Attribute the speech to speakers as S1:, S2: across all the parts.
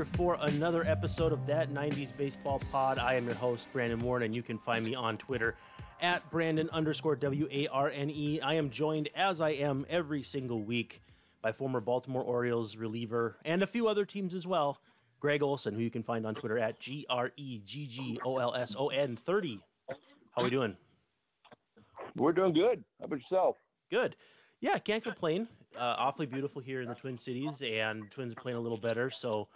S1: another episode of That 90s Baseball Pod. I am your host, Brandon Warne, and you can find me on Twitter at Brandon underscore W A R N E. I am joined, as I am every single week, by former Baltimore Orioles reliever and a few other teams as well, Gregg Olson, who you can find on Twitter at G R E G G O L S O N 30. How are we doing?
S2: We're doing good. How about yourself?
S1: Good. Yeah, can't complain. Uh, awfully beautiful here in the Twin Cities, and Twins are playing a little better. So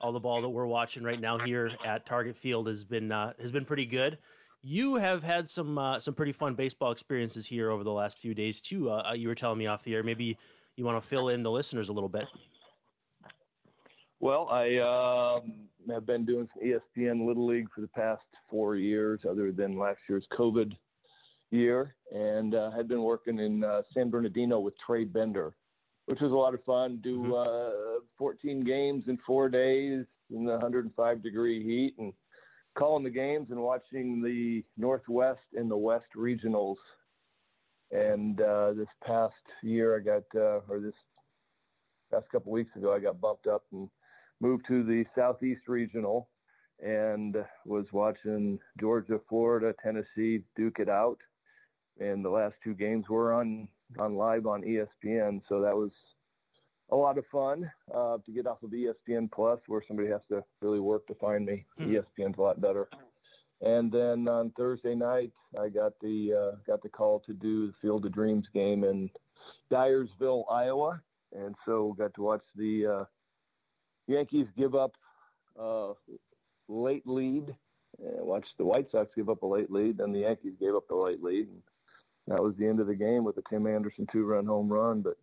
S1: all the ball that we're watching right now here at Target Field has been uh, has been pretty good. You have had some uh, some pretty fun baseball experiences here over the last few days too. Uh, uh you were telling me off the air. Maybe you want to fill in the listeners a little bit.
S2: Well, I um, have been doing some ESPN Little League for the past four years, other than last year's COVID year, and uh, had been working in uh, San Bernardino with Trey Bender which was a lot of fun. Do mm-hmm. uh, 14 games in four days in the 105 degree heat and calling the games and watching the Northwest and the West regionals. And uh, this past year, I got, uh, or this past couple weeks ago, I got bumped up and moved to the Southeast regional and was watching Georgia, Florida, Tennessee duke it out. And the last two games were on on live on ESPN. So that was a lot of fun uh, to get off of ESPN Plus, where somebody has to really work to find me. Mm-hmm. ESPN's a lot better. And then on Thursday night, I got the uh, got the call to do the Field of Dreams game in Dyersville, Iowa, and so got to watch the uh, Yankees give up a late lead, and watch the White Sox give up a late lead, then the Yankees gave up the late lead. And that was the end of the game with a Tim Anderson two-run home run. But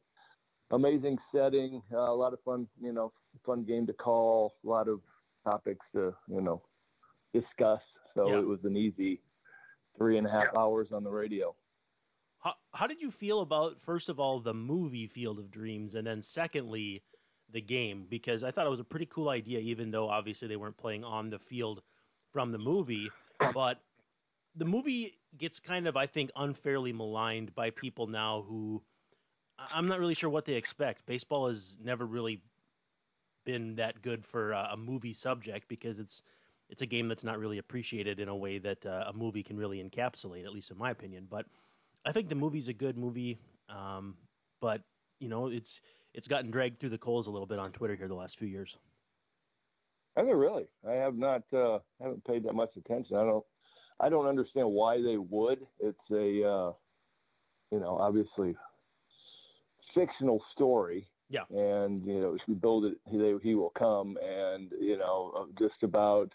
S2: amazing setting, uh, a lot of fun, you know, fun game to call, a lot of topics to, you know, discuss. So yeah. it was an easy three and a half hours on the radio.
S1: How, how did you feel about first of all the movie Field of Dreams, and then secondly the game? Because I thought it was a pretty cool idea, even though obviously they weren't playing on the field from the movie. But the movie gets kind of, I think, unfairly maligned by people now who I'm not really sure what they expect. Baseball has never really been that good for uh, a movie subject because it's it's a game that's not really appreciated in a way that uh, a movie can really encapsulate, at least in my opinion. But I think the movie's a good movie, um, but you know, it's it's gotten dragged through the coals a little bit on Twitter here the last few years.
S2: I mean, really, I have not uh, haven't paid that much attention. I don't I don't understand why they would. It's a, uh, you know, obviously fictional story.
S1: Yeah.
S2: And you know, if you build it, he he will come, and you know, uh, just about,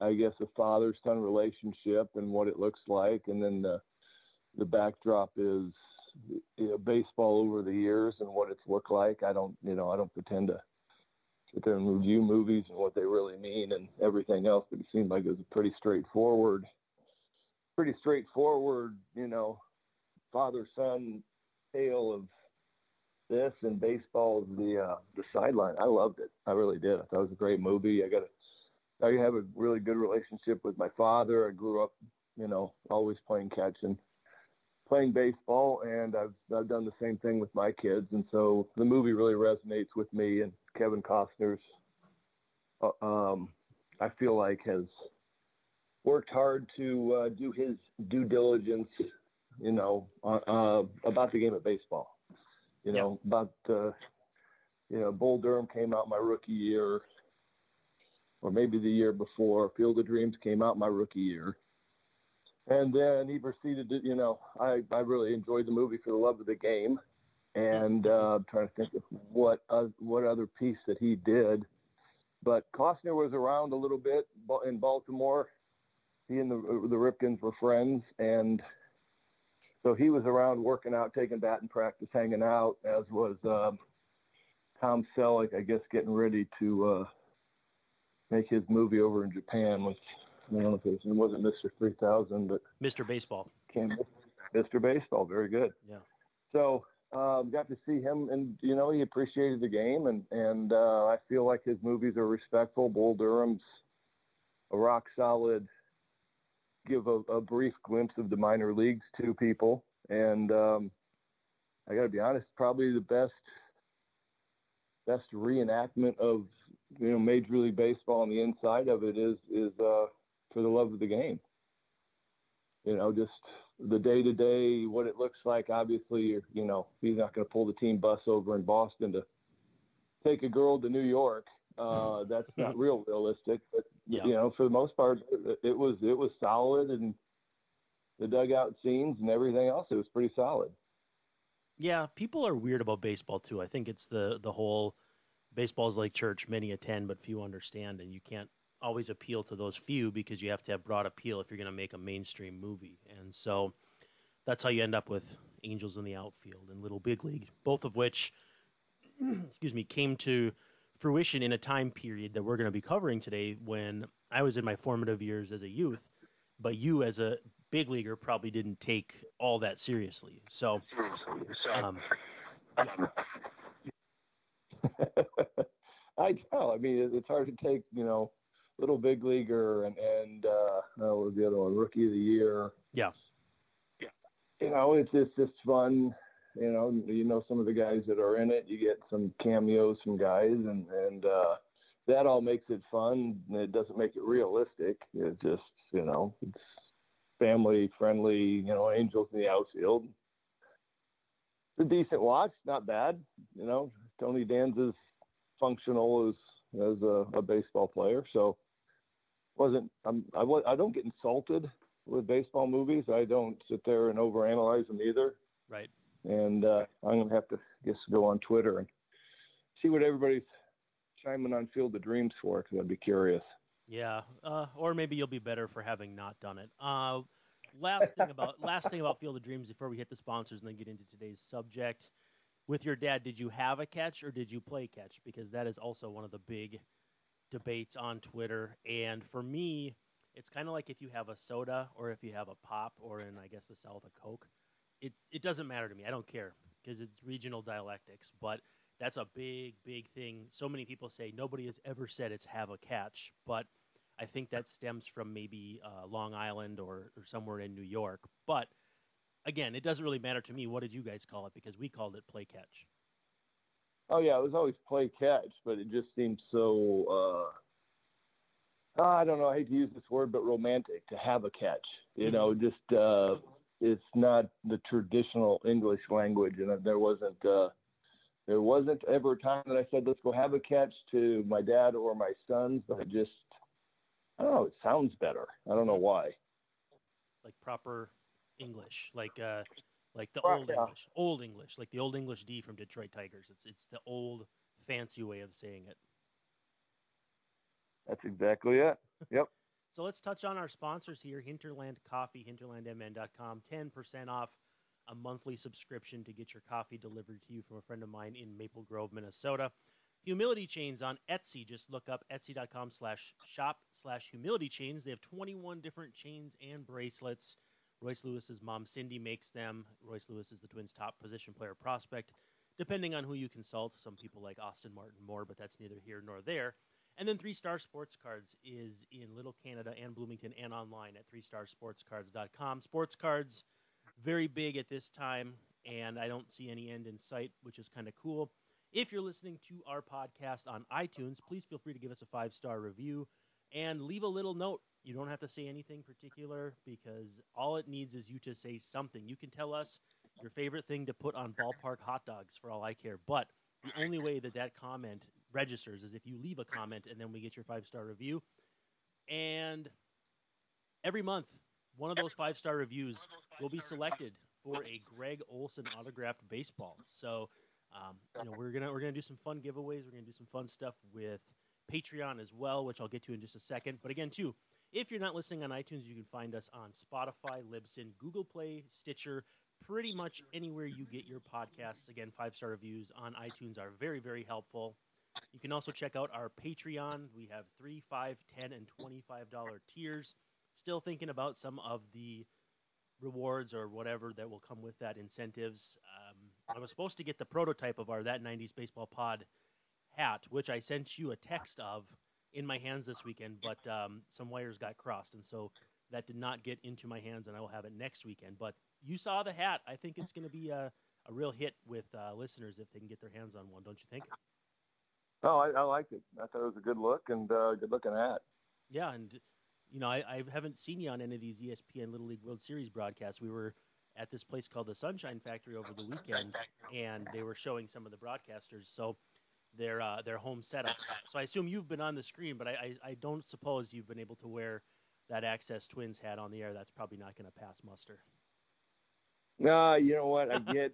S2: I guess, a father-son relationship and what it looks like, and then the the backdrop is you know, baseball over the years and what it's looked like. I don't, you know, I don't pretend to sit there and review movies and what they really mean and everything else, but it seemed like it was a pretty straightforward, pretty straightforward, you know, father son tale of this and baseball the uh, the sideline. I loved it. I really did. I thought it was a great movie. I got a, I have a really good relationship with my father. I grew up, you know, always playing catch and playing baseball, and I've I've done the same thing with my kids, and so the movie really resonates with me. And Kevin Costner's, uh, um, I feel like has worked hard to uh, do his due diligence, you know, uh, about the game of baseball. You know, yeah. about uh, you know, Bull Durham came out my rookie year, or maybe the year before. Field of Dreams came out my rookie year and then he proceeded to, you know, I, I really enjoyed the movie for the love of the game, and uh, I'm trying to think of what uh, what other piece that he did. But Costner was around a little bit in Baltimore. He and the the Ripkens were friends, and so he was around working out, taking batting practice, hanging out. As was um, Tom Selleck, I guess, getting ready to uh, make his movie over in Japan with I don't know if it, was, it wasn't Mr. 3000, but
S1: Mr. Baseball.
S2: Came Mr. Baseball, very good.
S1: Yeah.
S2: So um, got to see him, and you know he appreciated the game, and and uh, I feel like his movies are respectful. Bull Durham's a rock solid. Give a, a brief glimpse of the minor leagues to people, and um, I got to be honest, probably the best best reenactment of you know Major League Baseball on the inside of it is is uh, for the love of the game. You know, just the day to day, what it looks like. Obviously, you're, you know, he's not going to pull the team bus over in Boston to take a girl to New York. Uh, that's not real realistic. But yeah. you know, for the most part, it was it was solid, and the dugout scenes and everything else, it was pretty solid.
S1: Yeah, people are weird about baseball too. I think it's the the whole baseball is like church, many attend but few understand, and you can't always appeal to those few because you have to have broad appeal if you're going to make a mainstream movie. And so that's how you end up with Angels in the Outfield and Little Big League, both of which, excuse me, came to fruition in a time period that we're going to be covering today when I was in my formative years as a youth, but you as a big leaguer probably didn't take all that seriously. So, um,
S2: I tell. I mean, it's hard to take, you know, little big leaguer and and uh, what was the other one? Rookie of the year.
S1: Yeah.
S2: Yeah. You know, it's it's just fun. You know, you know some of the guys that are in it. You get some cameos from guys, and and uh, that all makes it fun. It doesn't make it realistic. It's just you know, it's family friendly. You know, Angels in the outfield. It's a decent watch, not bad. You know, Tony Danza's functional as as a, a baseball player, so wasn't I'm, I was I don't get insulted with baseball movies. I don't sit there and overanalyze them either.
S1: Right.
S2: And uh, I'm gonna have to just go on Twitter and see what everybody's chiming on Field of Dreams for, because I'd be curious.
S1: Yeah, uh, or maybe you'll be better for having not done it. Uh, last thing about last thing about Field of Dreams before we hit the sponsors and then get into today's subject. With your dad, did you have a catch or did you play catch? Because that is also one of the big debates on Twitter. And for me, it's kind of like if you have a soda or if you have a pop or in I guess the South a Coke. It it doesn't matter to me. I don't care because it's regional dialectics. But that's a big big thing. So many people say nobody has ever said it's have a catch, but I think that stems from maybe uh, Long Island or, or somewhere in New York. But again, it doesn't really matter to me. What did you guys call it? Because we called it play catch.
S2: Oh yeah, it was always play catch, but it just seemed so. Uh, I don't know. I hate to use this word, but romantic to have a catch. You know, mm-hmm. just uh, it's not the traditional English language, and there wasn't. Uh, there wasn't ever a time that I said, "Let's go have a catch" to my dad or my sons, but it just, I don't know. It sounds better. I don't know why.
S1: Like proper English, like uh, like the old yeah. English, old English, like the old English D from Detroit Tigers. It's it's the old fancy way of saying it.
S2: That's exactly it. Yep.
S1: So let's touch on our sponsors here: Hinterland Coffee, hinterlandmn.com, ten percent off a monthly subscription to get your coffee delivered to you from a friend of mine in Maple Grove, Minnesota. Humility Chains on Etsy. Just look up etsy.com slash shop slash humility chains. They have 21 different chains and bracelets Royce Lewis's mom, Cindy, makes them. Royce Lewis is the Twins' top position player prospect, depending on who you consult. Some people like Austin Martin more, but that's neither here nor there. And then Three Star Sports Cards is in Little Canada and Bloomington and online at threestarsportscards.com. Sports cards, very big at this time, and I don't see any end in sight, which is kind of cool. If you're listening to our podcast on iTunes, please feel free to give us a five star review and leave a little note you don't have to say anything particular because all it needs is you to say something. You can tell us your favorite thing to put on ballpark hot dogs for all I care. But the only way that that comment registers is if you leave a comment and then we get your five star review. And every month, one of those five star reviews will be selected for a Gregg Olson autographed baseball. So, um, you know, we're gonna we're gonna do some fun giveaways. We're gonna do some fun stuff with Patreon as well, which I'll get to in just a second. But again, too, if you're not listening on iTunes, you can find us on Spotify, Libsyn, Google Play, Stitcher, pretty much anywhere you get your podcasts. Again, five star reviews on iTunes are very, very helpful. You can also check out our Patreon. We have three, five, ten, and twenty-five dollar tiers. Still thinking about some of the rewards or whatever that will come with that incentives. Um, I was supposed to get the prototype of our that '90s baseball pod hat, which I sent you a text of in my hands this weekend, but um, some wires got crossed, and so that did not get into my hands, and I will have it next weekend. But you saw the hat. I think it's going to be a, a real hit with uh, listeners if they can get their hands on one. Don't you think?
S2: Oh, I, I liked it. I thought it was a good look and uh, good looking hat.
S1: Yeah, and you know, I, I haven't seen you on any of these ESPN Little League World Series broadcasts. We were at this place called the Sunshine Factory over the weekend, and they were showing some of the broadcasters. So their uh, their home setups. So I assume you've been on the screen, but I, I, I don't suppose you've been able to wear that Access Twins hat on the air. That's probably not going to pass muster.
S2: No, you know what? I get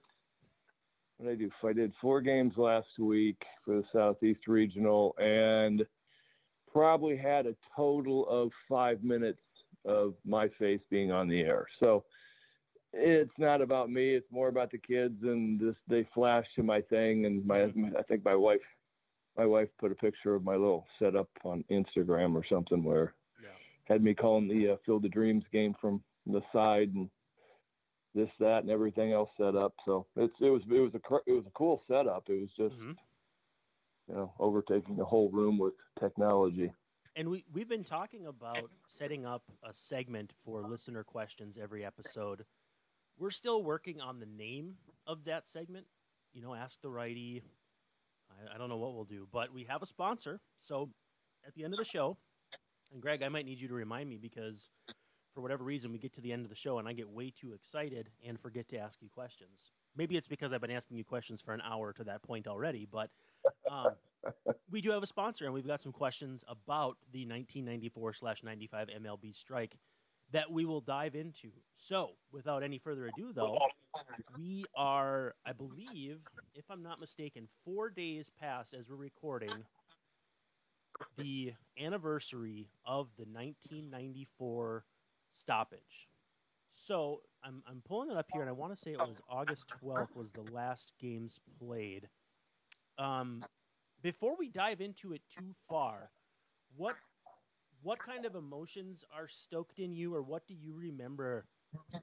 S2: what I do. I did four games last week for the Southeast Regional, and probably had a total of five minutes of my face being on the air. So it's not about me. It's more about the kids, and just they flash to my thing, and my I think my wife my wife put a picture of my little setup on Instagram or something where yeah. had me calling the uh, Field of Dreams game from the side and this, that, and everything else set up. So it's it was it was a it was a cool setup. It was just mm-hmm. you know overtaking the whole room with technology.
S1: And we we've been talking about setting up a segment for listener questions every episode. We're still working on the name of that segment. You know, ask the righty. I, I don't know what we'll do, but we have a sponsor. So at the end of the show, and Gregg, I might need you to remind me because for whatever reason, we get to the end of the show and I get way too excited and forget to ask you questions. Maybe it's because I've been asking you questions for an hour to that point already, but um, we do have a sponsor and we've got some questions about the 1994 slash 95 MLB strike that we will dive into. So, without any further ado, though, we are, I believe, if I'm not mistaken, four days past as we're recording the anniversary of the 1994 stoppage. So I'm I'm pulling it up here, and I want to say it was August 12th was the last games played. Um, before we dive into it too far, what what kind of emotions are stoked in you, or what do you remember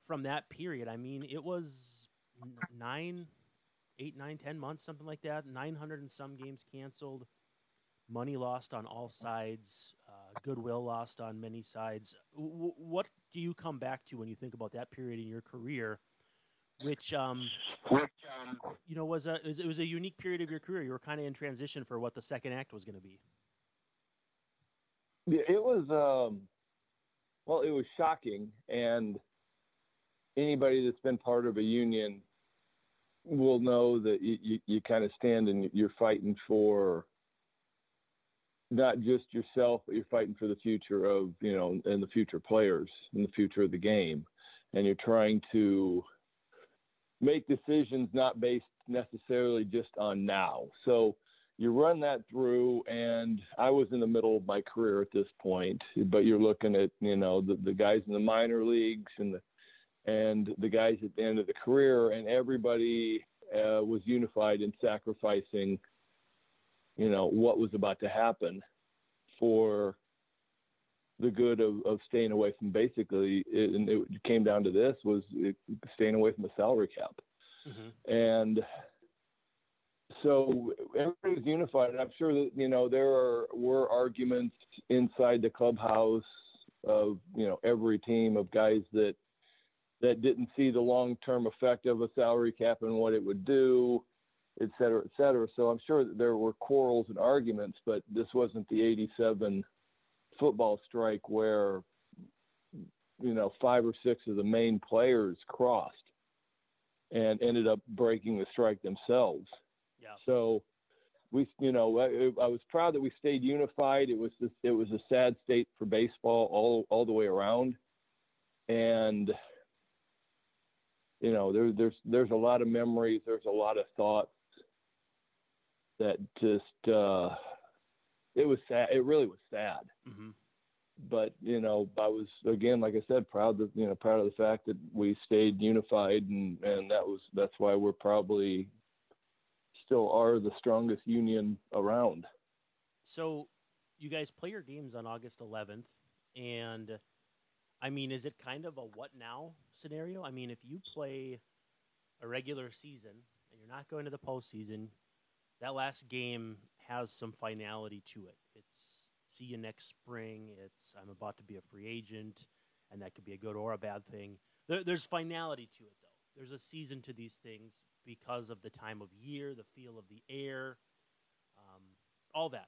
S1: from that period? I mean, it was nine, eight, nine, ten months, something like that. Nine hundred and some games canceled, money lost on all sides, goodwill lost on many sides. W- what do you come back to when you think about that period in your career, which, um, which um, you know, was a it was a unique period of your career. You were kind of in transition for what the second act was going to be.
S2: Yeah, it was. Um, well, it was shocking, and anybody that's been part of a union will know that you, you, you kind of stand and you're fighting for not just yourself, but you're fighting for the future of, you know, and the future players and the future of the game. And you're trying to make decisions not based necessarily just on now. So you run that through, and I was in the middle of my career at this point, but you're looking at, you know, the, the guys in the minor leagues and the, and the guys at the end of the career, and everybody uh, was unified in sacrificing you know what was about to happen for the good of, of staying away from basically it, and it came down to this was it, staying away from the salary cap. Mm-hmm. and so everybody was unified. And i'm sure that you know there are were arguments inside the clubhouse of you know every team of guys that that didn't see the long term effect of a salary cap and what it would do et cetera, et cetera. So I'm sure that there were quarrels and arguments, but this wasn't the 87 football strike where, you know, five or six of the main players crossed and ended up breaking the strike themselves.
S1: Yeah.
S2: So we, you know, I, I was proud that we stayed unified. It was, just, it was a sad state for baseball all, all the way around. And, you know, there, there's, there's a lot of memories. There's a lot of thoughts that just uh, it was sad. It really was sad. Mm-hmm. but you know, I was again, like I said, proud that you know, proud of the fact that we stayed unified, and and that was that's why we're probably still are the strongest union around.
S1: So, you guys play your games on August 11th, and I mean, is it kind of a what now scenario? I mean, if you play a regular season and you're not going to the postseason, that last game has some finality to it. It's see you next spring. It's I'm about to be a free agent, and that could be a good or a bad thing. There, there's finality to it, though. There's a season to these things because of the time of year, the feel of the air, um, all that.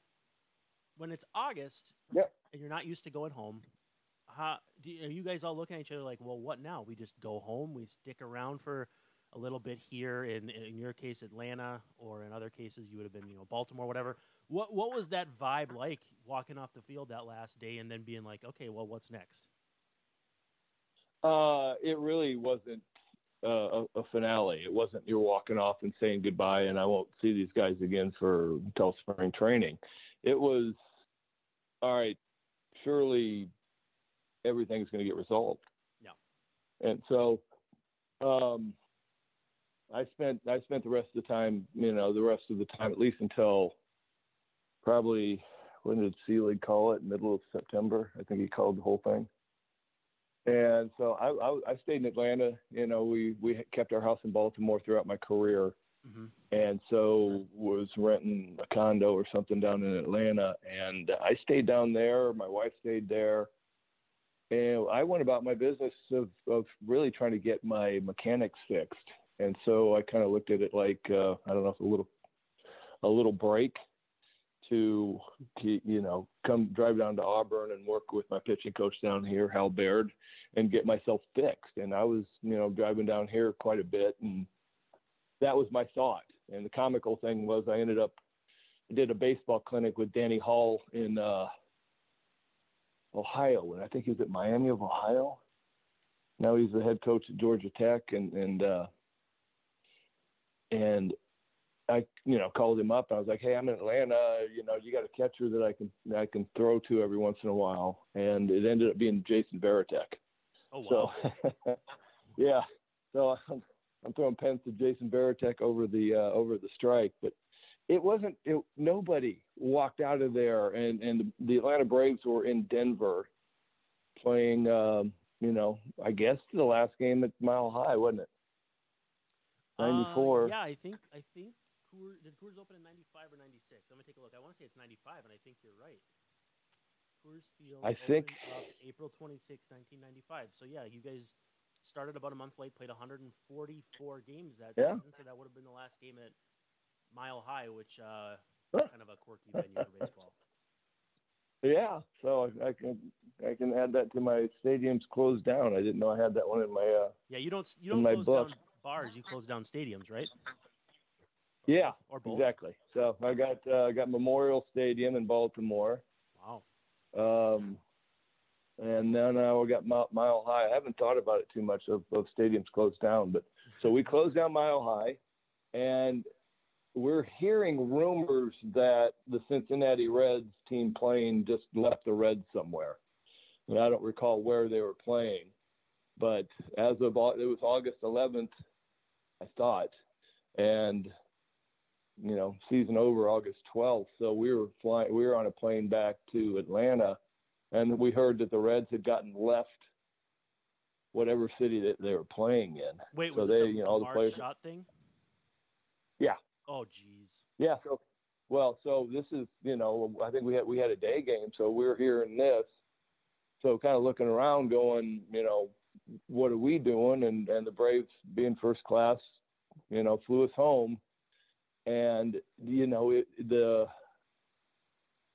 S1: When it's August
S2: yep.
S1: and you're not used to going home, how, do, are you guys all looking at each other like, well, what now? We just go home, we stick around for a little bit here. In in your case, Atlanta, or in other cases, you would have been, you know, Baltimore, whatever. What what was that vibe like walking off the field that last day and then being like, okay, well, what's next?
S2: Uh, it really wasn't uh, a, a, finale. It wasn't you're walking off and saying goodbye, and I won't see these guys again for until spring training. It was all right. Surely everything's going to get resolved.
S1: Yeah.
S2: And so, um, I spent I spent the rest of the time, you know, the rest of the time at least until probably when did Selig call it? Middle of September, I think he called the whole thing. And so I, I, I stayed in Atlanta. You know, we we kept our house in Baltimore throughout my career, mm-hmm. and so was renting a condo or something down in Atlanta. And I stayed down there. My wife stayed there, and I went about my business of of really trying to get my mechanics fixed. And so I kind of looked at it like uh, I don't know, a little a little break to, you know, come drive down to Auburn and work with my pitching coach down here, Hal Baird, and get myself fixed. And I was, you know, driving down here quite a bit, and that was my thought. And the comical thing was, I ended up did a baseball clinic with Danny Hall in uh, Ohio, and I think he was at Miami of Ohio. Now he's the head coach at Georgia Tech, and and uh, and I, you know, called him up. I was like, "Hey, I'm in Atlanta. You know, you got a catcher that I can I can throw to every once in a while." And it ended up being Jason Varitek.
S1: Oh wow!
S2: So, yeah. So I'm, I'm throwing pens to Jason Varitek over the uh, over the strike, but it wasn't. It, nobody walked out of there, and and the Atlanta Braves were in Denver playing. Um, you know, I guess the last game at Mile High, wasn't it? 94.
S1: Uh, yeah, I think I think Coors, did Coors open in 95 or 96? I'm to take a look. I want to say it's 95, and I think you're right. Coors Field
S2: I think
S1: April 26, 1995. So, yeah, you guys started about a month late, played 144 games that yeah. season, so that would have been the last game at Mile High, which uh, is kind of a quirky venue for baseball.
S2: Yeah, so I can I can add that to my stadiums closed down. I didn't know I had that one in my uh.
S1: Yeah, you don't you don't close book. down bars. You close down stadiums, right?
S2: Yeah,
S1: or both.
S2: exactly. So I got uh, got Memorial Stadium in Baltimore.
S1: Wow.
S2: Um, and then uh, we got Mile High. I haven't thought about it too much of, of stadiums closed down, but so we closed down Mile High, and we're hearing rumors that the Cincinnati Reds team playing just left the Reds somewhere, and I don't recall where they were playing, but as of it was August 11th, I thought, and you know, season over August 12th. So we were flying, we were on a plane back to Atlanta, and we heard that the Reds had gotten left whatever city that they were playing in.
S1: Wait,
S2: so
S1: was
S2: they,
S1: you
S2: know, all
S1: the
S2: players.
S1: shot thing?
S2: Yeah.
S1: Oh, jeez.
S2: Yeah. So, well, so this is, you know, I think we had we had a day game, so we we're hearing this. So kind of looking around, going, you know, what are we doing? And and the Braves being first class, you know, flew us home. And you know it, the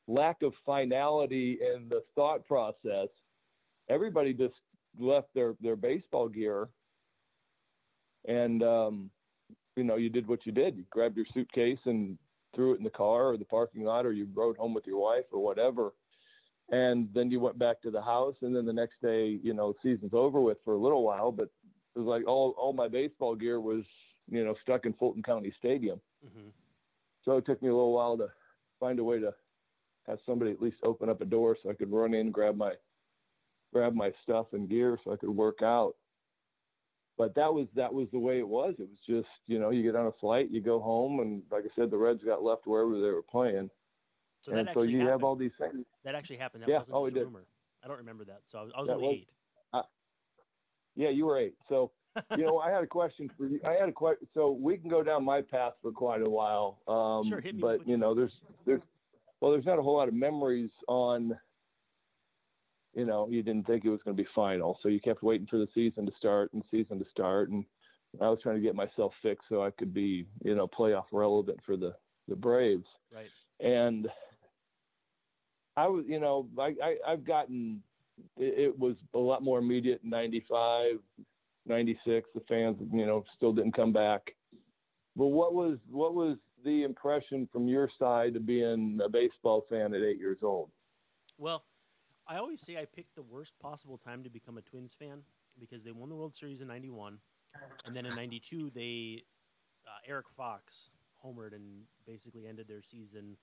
S2: lack of finality in the thought process everybody just left their their baseball gear. And um you know you did what you did. You grabbed your suitcase and threw it in the car or the parking lot or you rode home with your wife or whatever and then you went back to the house and then the next day you know season's over with for a little while but it was like all all my baseball gear was you know stuck in Fulton County Stadium Mm-hmm. So it took me a little while to find a way to have somebody at least open up a door so I could run in, grab my grab my stuff and gear so I could work out. But that was that was the way it was. It was just you know you get on a flight, you go home, and like I said, the Reds got left wherever they were playing.
S1: So
S2: and so you
S1: happened.
S2: have all these things.
S1: that actually happened. That
S2: Yeah,
S1: wasn't
S2: oh,
S1: just a
S2: did.
S1: I don't remember that. So I was, I was only
S2: was-
S1: eight.
S2: Yeah, you were eight. So you know, I had a question for you. I had a question. So we can go down my path for quite a while. Um,
S1: Sure, hit me
S2: but you
S1: you
S2: know, there's there's well, there's not a whole lot of memories on. You know, you didn't think it was going to be final, so you kept waiting for the season to start and season to start, and I was trying to get myself fixed so I could be, you know, playoff relevant for the the Braves
S1: Right.
S2: and I was, you know, I, I I've gotten it, it was a lot more immediate in 95, 96. The fans, you know, still didn't come back. But what was what was the impression from your side of being a baseball fan at eight years old?
S1: Well, I always say I picked the worst possible time to become a Twins fan because they won the World Series in '91, and then in '92 they uh, Eric Fox homered and basically ended their season.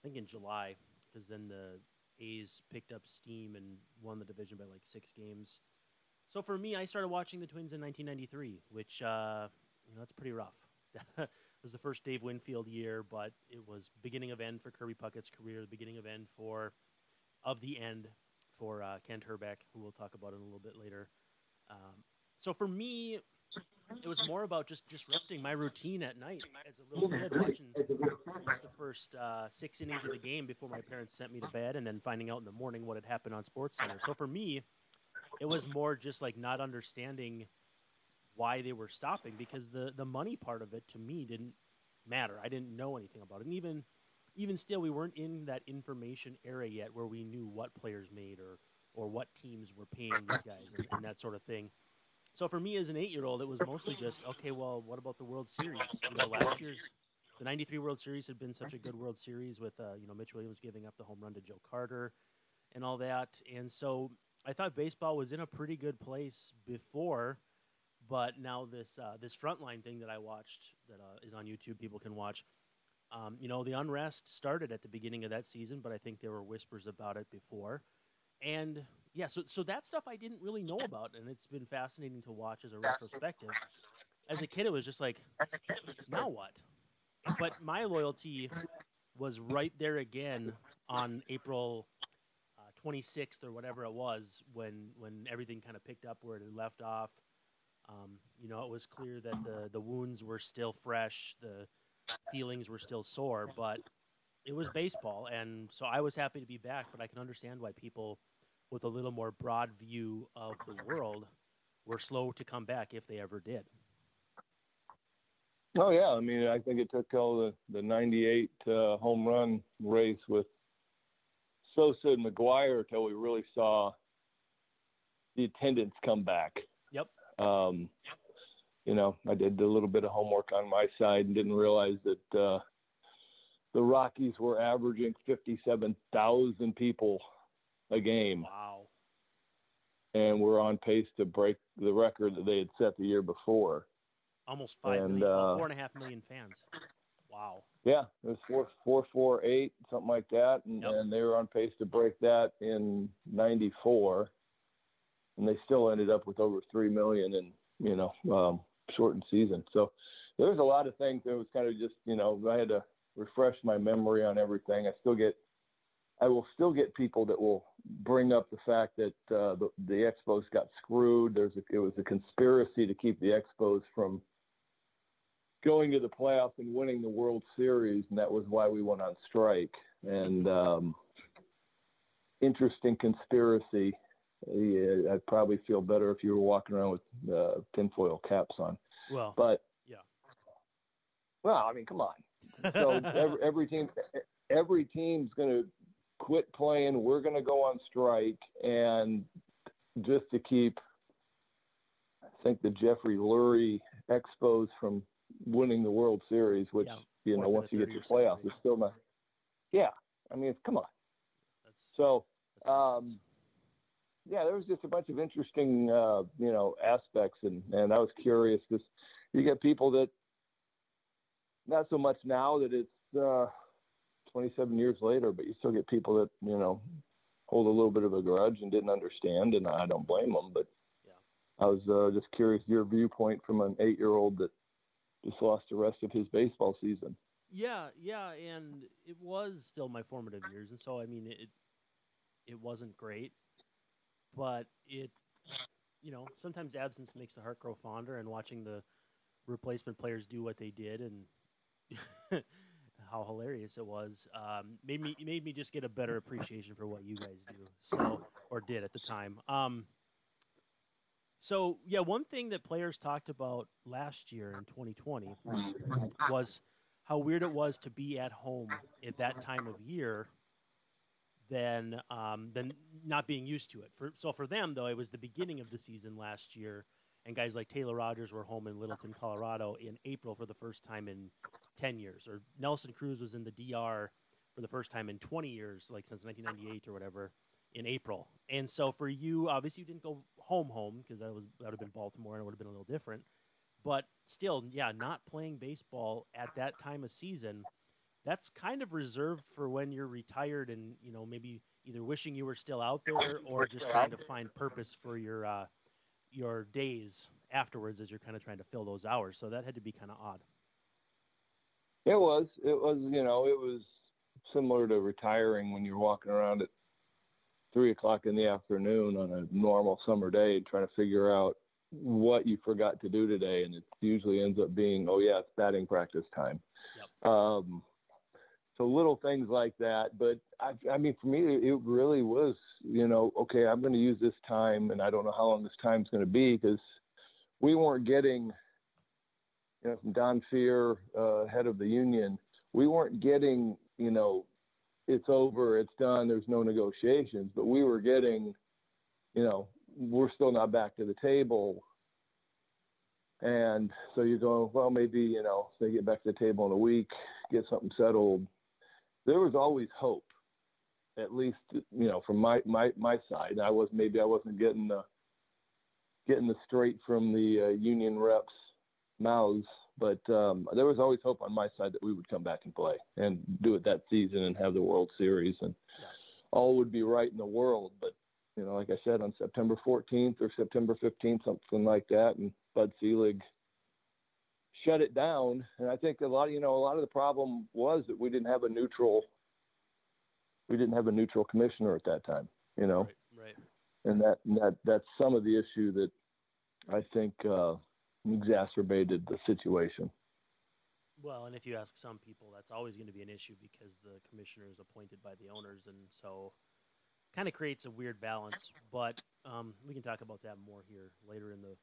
S1: I think in July because then the A's picked up steam and won the division by like six games. So for me, I started watching the Twins in 1993, which uh, you know that's pretty rough. it was the first Dave Winfield year, but it was beginning of end for Kirby Puckett's career, the beginning of end for of the end for uh, Kent Hrbek, who we'll talk about in a little bit later. Um, so for me, it was more about just disrupting my routine at night as a little kid, watching the first uh, six innings of the game before my parents sent me to bed, and then finding out in the morning what had happened on Sports Center. So for me, it was more just like not understanding why they were stopping because the the money part of it to me didn't matter. I didn't know anything about it, and even even still, we weren't in that information era yet where we knew what players made or or what teams were paying these guys and, and that sort of thing. So for me as an eight-year-old, it was mostly just okay. Well, what about the World Series? You know, last year's the '93 World Series had been such a good World Series with uh, you know Mitch Williams giving up the home run to Joe Carter and all that, and so I thought baseball was in a pretty good place before, but now this uh, this frontline thing that I watched that uh, is on YouTube, people can watch. Um, you know, the unrest started at the beginning of that season, but I think there were whispers about it before. And yeah, so so that stuff I didn't really know about, and it's been fascinating to watch as a retrospective. As a kid, it was just like, now what? But my loyalty was right there again on April uh, 26th or whatever it was when when everything kind of picked up where it had left off. Um, you know, it was clear that the the wounds were still fresh, the feelings were still sore, but it was baseball, and so I was happy to be back. But I can understand why people with a little more broad view of the world were slow to come back if they ever did.
S2: Oh yeah, I mean, I think it took till the the '98 uh, home run race with Sosa and McGwire till we really saw the attendance come back.
S1: Yep.
S2: Um, you know, I did a little bit of homework on my side and didn't realize that uh, the Rockies were averaging 57,000 people a game,
S1: Wow.
S2: and we're on pace to break the record that they had set the year before.
S1: Almost five
S2: And,
S1: million,
S2: uh,
S1: four and a half million fans. Wow.
S2: Yeah, it was four four four eight, something like that, and,
S1: Yep.
S2: and they were on pace to break that in '94, and they still ended up with over three million in you know um, shortened season. So there's a lot of things that was kind of just you know I had to refresh my memory on everything. I still get, I will still get people that will bring up the fact that uh, the the Expos got screwed. There's a, it was a conspiracy to keep the Expos from going to the playoffs and winning the World Series, and that was why we went on strike. And um, interesting conspiracy. Yeah, I'd probably feel better if you were walking around with uh, tinfoil caps on.
S1: Well,
S2: But
S1: Yeah.
S2: well, I mean, come on. So every, every team, every team's going to quit playing. We're going to go on strike, and just to keep, I think the Jeffrey Loria Expos from winning the World Series, which
S1: Yeah,
S2: you know once you get to
S1: 30 or
S2: playoffs, it's still not. Yeah, I mean, come on.
S1: that's,
S2: So
S1: that's
S2: um, yeah, there was just a bunch of interesting, uh, you know, aspects, and and I was curious because you get people that not so much now that it's uh, 27 years later, but you still get people that you know hold a little bit of a grudge and didn't understand, and I don't blame them. But yeah. I was uh, just curious your viewpoint from an eight-year-old that just lost the rest of his baseball season.
S1: Yeah, yeah, and it was still my formative years, and so I mean it. It wasn't great, but it, you know, sometimes absence makes the heart grow fonder, and watching the replacement players do what they did and how hilarious it was um, made me made me just get a better appreciation for what you guys do so or did at the time. Um, so yeah one thing that players talked about last year in 2020 was how weird it was to be at home at that time of year than um, than not being used to it. For so for them though it was the beginning of the season last year and guys like Taylor Rogers were home in Littleton, Colorado in April for the first time in 10 years, or Nelson Cruz was in the DR for the first time in 20 years, like since 1998 or whatever, in April. And so for you, obviously you didn't go home home because that was that would have been Baltimore and it would have been a little different. But still, yeah, not playing baseball at that time of season, that's kind of reserved for when you're retired and you know maybe either wishing you were still out there or just trying to find purpose for your uh, your days afterwards as you're kind of trying to fill those hours. So that had to be kind of odd.
S2: It was. It was. You know, it was similar to retiring when you're walking around at three o'clock in the afternoon on a normal summer day trying to figure out what you forgot to do today, and it usually ends up being, oh yeah, it's batting practice time. Yep. Um, so little things like that. But I, I mean, for me, it really was, you know, okay, I'm going to use this time, and I don't know how long this time's going to be because we weren't getting, you know, from Don Fehr, uh, head of the union, we weren't getting, you know, it's over, it's done, there's no negotiations, but we were getting, you know, we're still not back to the table. And so you're going, well, maybe, you know, they get back to the table in a week, get something settled, there was always hope, at least you know from my my my side. I was maybe I wasn't getting the getting the straight from the uh, union reps mouths, but um, there was always hope on my side that we would come back and play and do it that season and have the World Series and all would be right in the world. But you know, like I said, on September 14th or September 15th, something like that, and Bud Selig shut it down. And I think a lot, of, you know, a lot of the problem was that we didn't have a neutral, we didn't have a neutral commissioner at that time, you know.
S1: Right. right.
S2: And that that that's some of the issue that I think uh, exacerbated the situation.
S1: Well, and if you ask some people, that's always going to be an issue because the commissioner is appointed by the owners, and so kind of creates a weird balance. But um, we can talk about that more here later in the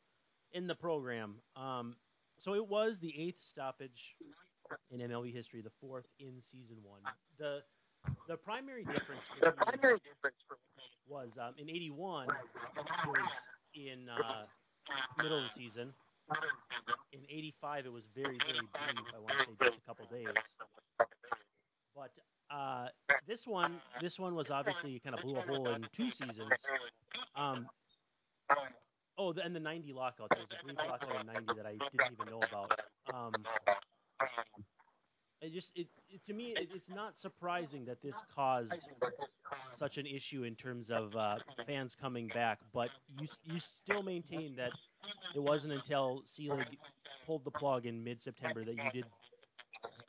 S1: in the program. Um, so it was the eighth stoppage in MLB history, the fourth in season one. The the primary difference for the primary difference for was um, in '81 was in uh, middle of the season. In '85, it was very very brief. I want to say just a couple days. But uh, this one, this one was obviously kind of blew a hole in two seasons. Um, Oh, and the 90 lockout. There was a brief lockout in 90 that I didn't even know about. Um, it just, it, it to me, it, it's not surprising that this caused such an issue in terms of uh, fans coming back. But you, you still maintain that it wasn't until Selig pulled the plug in mid-September that you did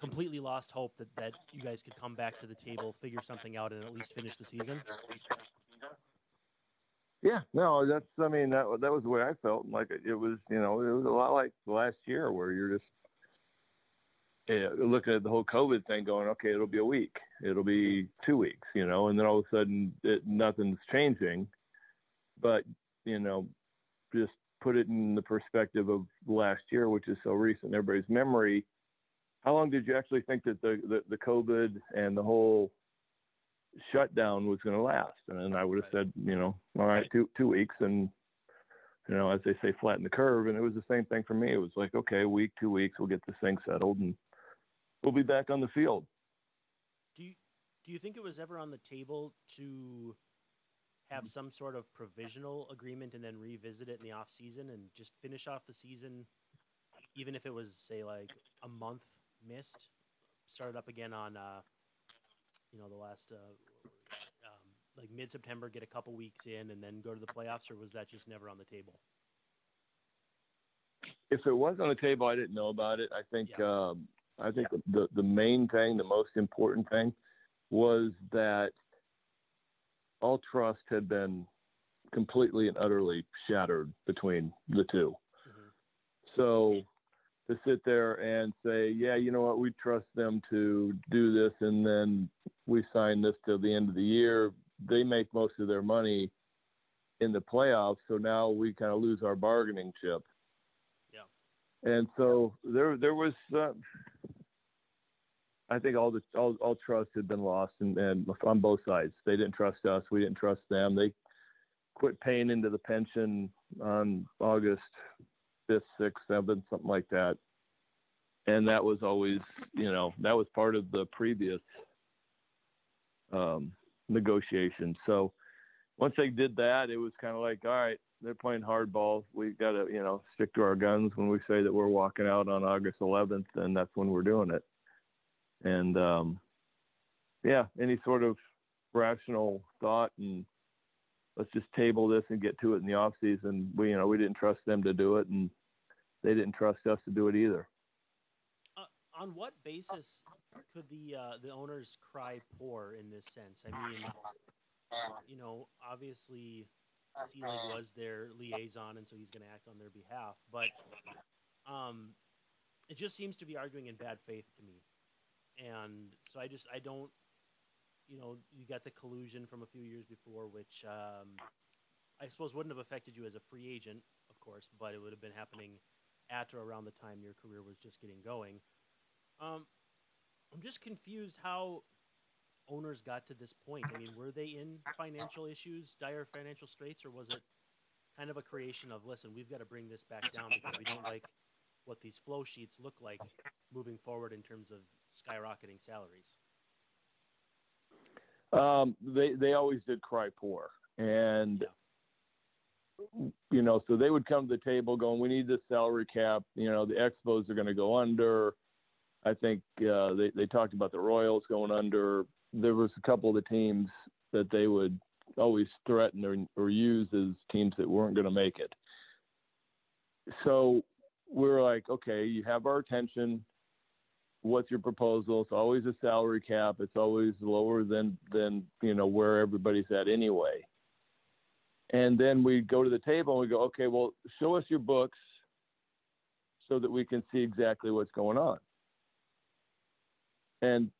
S1: completely lost hope that, that you guys could come back to the table, figure something out, and at least finish the season?
S2: Yeah, no, that's. I mean, that that was the way I felt. Like it was, you know, it was a lot like last year where you're just yeah, looking at the whole COVID thing, going, okay, it'll be a week, it'll be two weeks, you know, and then all of a sudden it, nothing's changing. But you know, just put it in the perspective of last year, which is so recent in everybody's memory. How long did you actually think that the the, the COVID and the whole shutdown was going to last. And then I would have said, you know, all right, two two weeks, and you know, as they say, flatten the curve. And it was the same thing for me. It was like, okay, a week, two weeks, we'll get this thing settled, and we'll be back on the field.
S1: Do you do you think it was ever on the table to have some sort of provisional agreement and then revisit it in the off season and just finish off the season, even if it was say like a month missed, start it up again on uh, you know the last uh, um, like mid September, get a couple weeks in, and then go to the playoffs, or was that just never on the table?
S2: If it was on the table, I didn't know about it. I think yeah. um, I think the the main thing, the most important thing, was that all trust had been completely and utterly shattered between the 2 mm-hmm. So to sit there and say, yeah, you know what, we trust them to do this, and then we sign this till the end of the year. They make most of their money in the playoffs, so now we kind of lose our bargaining chip.
S1: Yeah.
S2: And so there, there was. Uh, I think all the all, all trust had been lost, and, and on both sides, they didn't trust us, we didn't trust them. They quit paying into the pension on August fifth, sixth, seventh, something like that. And that was always, you know, that was part of the previous um, negotiation. So once they did that, it was kind of like, all right, they're playing hardball. We've got to, you know, stick to our guns when we say that we're walking out on August 11th, and that's when we're doing it. And um, yeah, any sort of rational thought and let's just table this and get to it in the off season. We, you know, we didn't trust them to do it, and they didn't trust us to do it either.
S1: Uh, on what basis could the uh, the owners cry poor in this sense? I mean, you know, obviously Selig was their liaison, and so he's going to act on their behalf. But um, it just seems to be arguing in bad faith to me, and so I just I don't you know, you got the collusion from a few years before, which um, I suppose wouldn't have affected you as a free agent, of course, but it would have been happening at or around the time your career was just getting going. Um, I'm just confused how owners got to this point. I mean, were they in financial issues, dire financial straits, or was it kind of a creation of, listen, we've got to bring this back down because we don't like what these flow sheets look like moving forward in terms of skyrocketing salaries?
S2: Um, they they always did cry poor, and yeah. you know, so they would come to the table going, "We need this salary cap." You know, the Expos are going to go under. I think uh, they they talked about the Royals going under. There was a couple of the teams that they would always threaten or, or use as teams that weren't going to make it. So we're like, okay, you have our attention what's your proposal? It's always a salary cap. It's always lower than than you know where everybody's at anyway. And then we go to the table and we go, okay, well, show us your books so that we can see exactly what's going on. And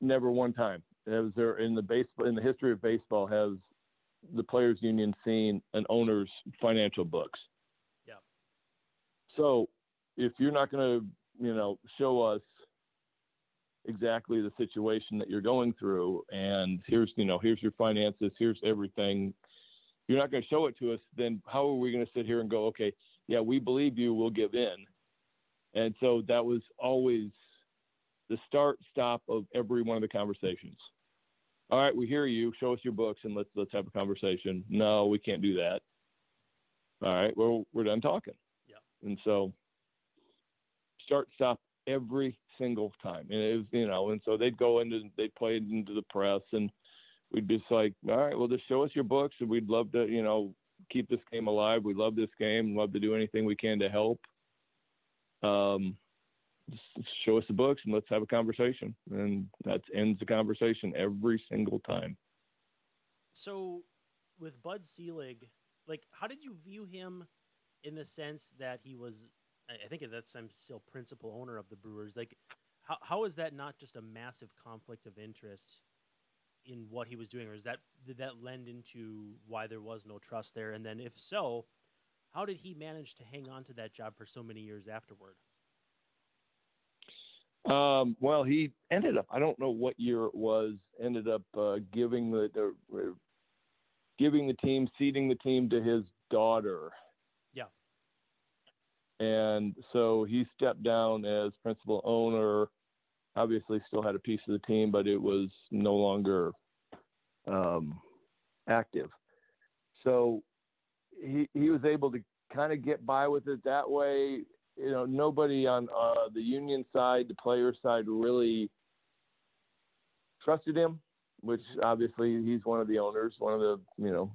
S2: never one time has there in the baseball in the history of baseball has the players union seen an owner's financial books.
S1: Yeah.
S2: So if you're not going to, you know, show us exactly the situation that you're going through. And here's you know here's your finances here's everything. You're not going to show it to us then how are we going to sit here and go okay yeah we believe you we'll give in. And so that was always the start stop of every one of the conversations. All right we hear you show us your books and let's let's have a conversation. No we can't do that. All right well we're done talking.
S1: Yeah.
S2: And so start stop every single time. And it was, you know, and so they'd go into, they'd play into the press and we'd be like, all right, well, just show us your books and we'd love to, you know, keep this game alive. We love this game, love to do anything we can to help. Um, just show us the books and let's have a conversation. And that ends the conversation every single time.
S1: So with Bud Selig, like, how did you view him in the sense that he was I think at that time still principal owner of the Brewers. Like, how how is that not just a massive conflict of interest in what he was doing, or is that did that lend into why there was no trust there? And then if so, how did he manage to hang on to that job for so many years afterward?
S2: Um, well, he ended up, I don't know what year it was, ended up uh, giving the, the uh, giving the team, seating the team to his daughter. And so he stepped down as principal owner. Obviously, still had a piece of the team, but it was no longer um, active. So he he was able to kind of get by with it that way. You know, nobody on uh, the union side, the player side, really trusted him. which obviously he's one of the owners, one of the, you know,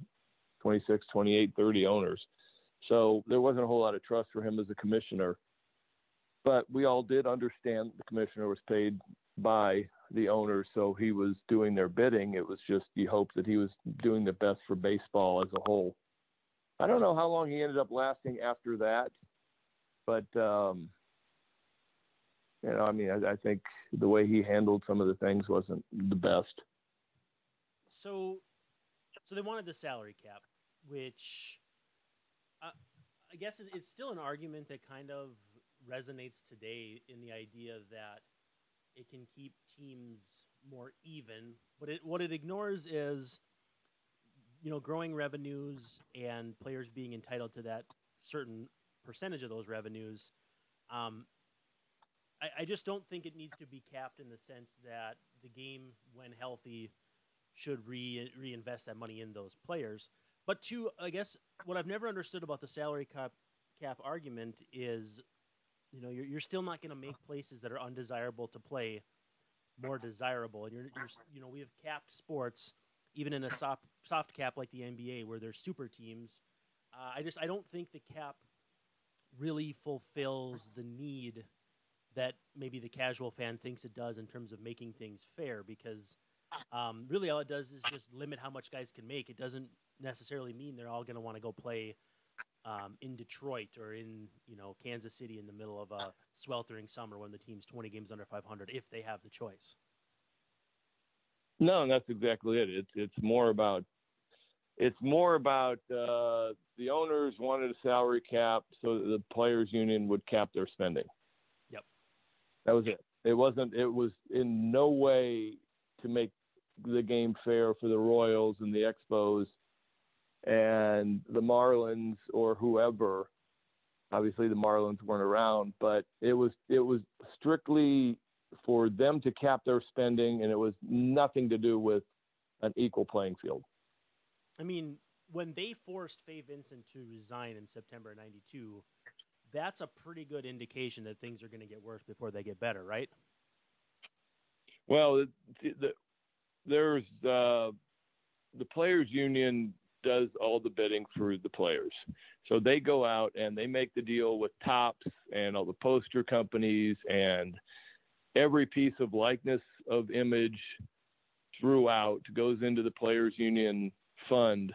S2: 26, 28, 30 owners. So there wasn't a whole lot of trust for him as a commissioner. But we all did understand the commissioner was paid by the owners, so he was doing their bidding. It was just you hope that he was doing the best for baseball as a whole. I don't know how long he ended up lasting after that, but um, you know, I mean, I, I think the way he handled some of the things wasn't the best.
S1: So, so they wanted the salary cap, which I guess it's still an argument that kind of resonates today in the idea that it can keep teams more even. But it, what it ignores is, you know, growing revenues and players being entitled to that certain percentage of those revenues. Um, I, I just don't think it needs to be capped in the sense that the game, when healthy, should re- reinvest that money in those players. But to, I guess, what I've never understood about the salary cap cap argument is, you know, you're, you're still not going to make places that are undesirable to play more desirable. And you're, you're, you know, we have capped sports, even in a soft soft cap like the NBA, where there's super teams. Uh, I just I don't think the cap really fulfills the need that maybe the casual fan thinks it does in terms of making things fair because um, really all it does is just limit how much guys can make. It doesn't necessarily mean they're all going to want to go play um, in Detroit or in you know Kansas City in the middle of a sweltering summer when the team's 20 games under 500 if they have the choice.
S2: No, that's exactly it. It's it's more about it's more about uh, the owners wanted a salary cap so that the players union would cap their spending. Yep, that was it. It wasn't. It was in no way to make the game fair for the Royals and the Expos and the Marlins or whoever. Obviously, the Marlins weren't around, but it was it was strictly for them to cap their spending, and it was nothing to do with an equal playing field.
S1: I mean, when they forced Fay Vincent to resign in September '92, that's a pretty good indication that things are going to get worse before they get better, right?
S2: Well, the, the, there's uh, the players' union does all the bidding for the players, so they go out and they make the deal with Topps and all the poster companies and every piece of likeness of image throughout goes into the players' union fund.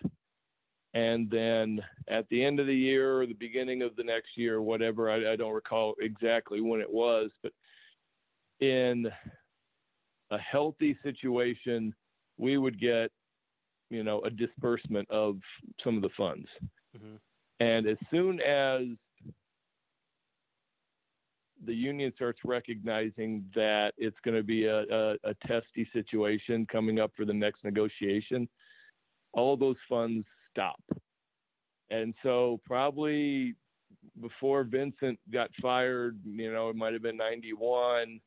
S2: And then at the end of the year or the beginning of the next year, whatever, I, I don't recall exactly when it was, but in a healthy situation, we would get, you know, a disbursement of some of the funds. Mm-hmm. And as soon as the union starts recognizing that it's going to be a, a, a testy situation coming up for the next negotiation, all those funds stop. And so probably before Vincent got fired, you know, it might have been 91.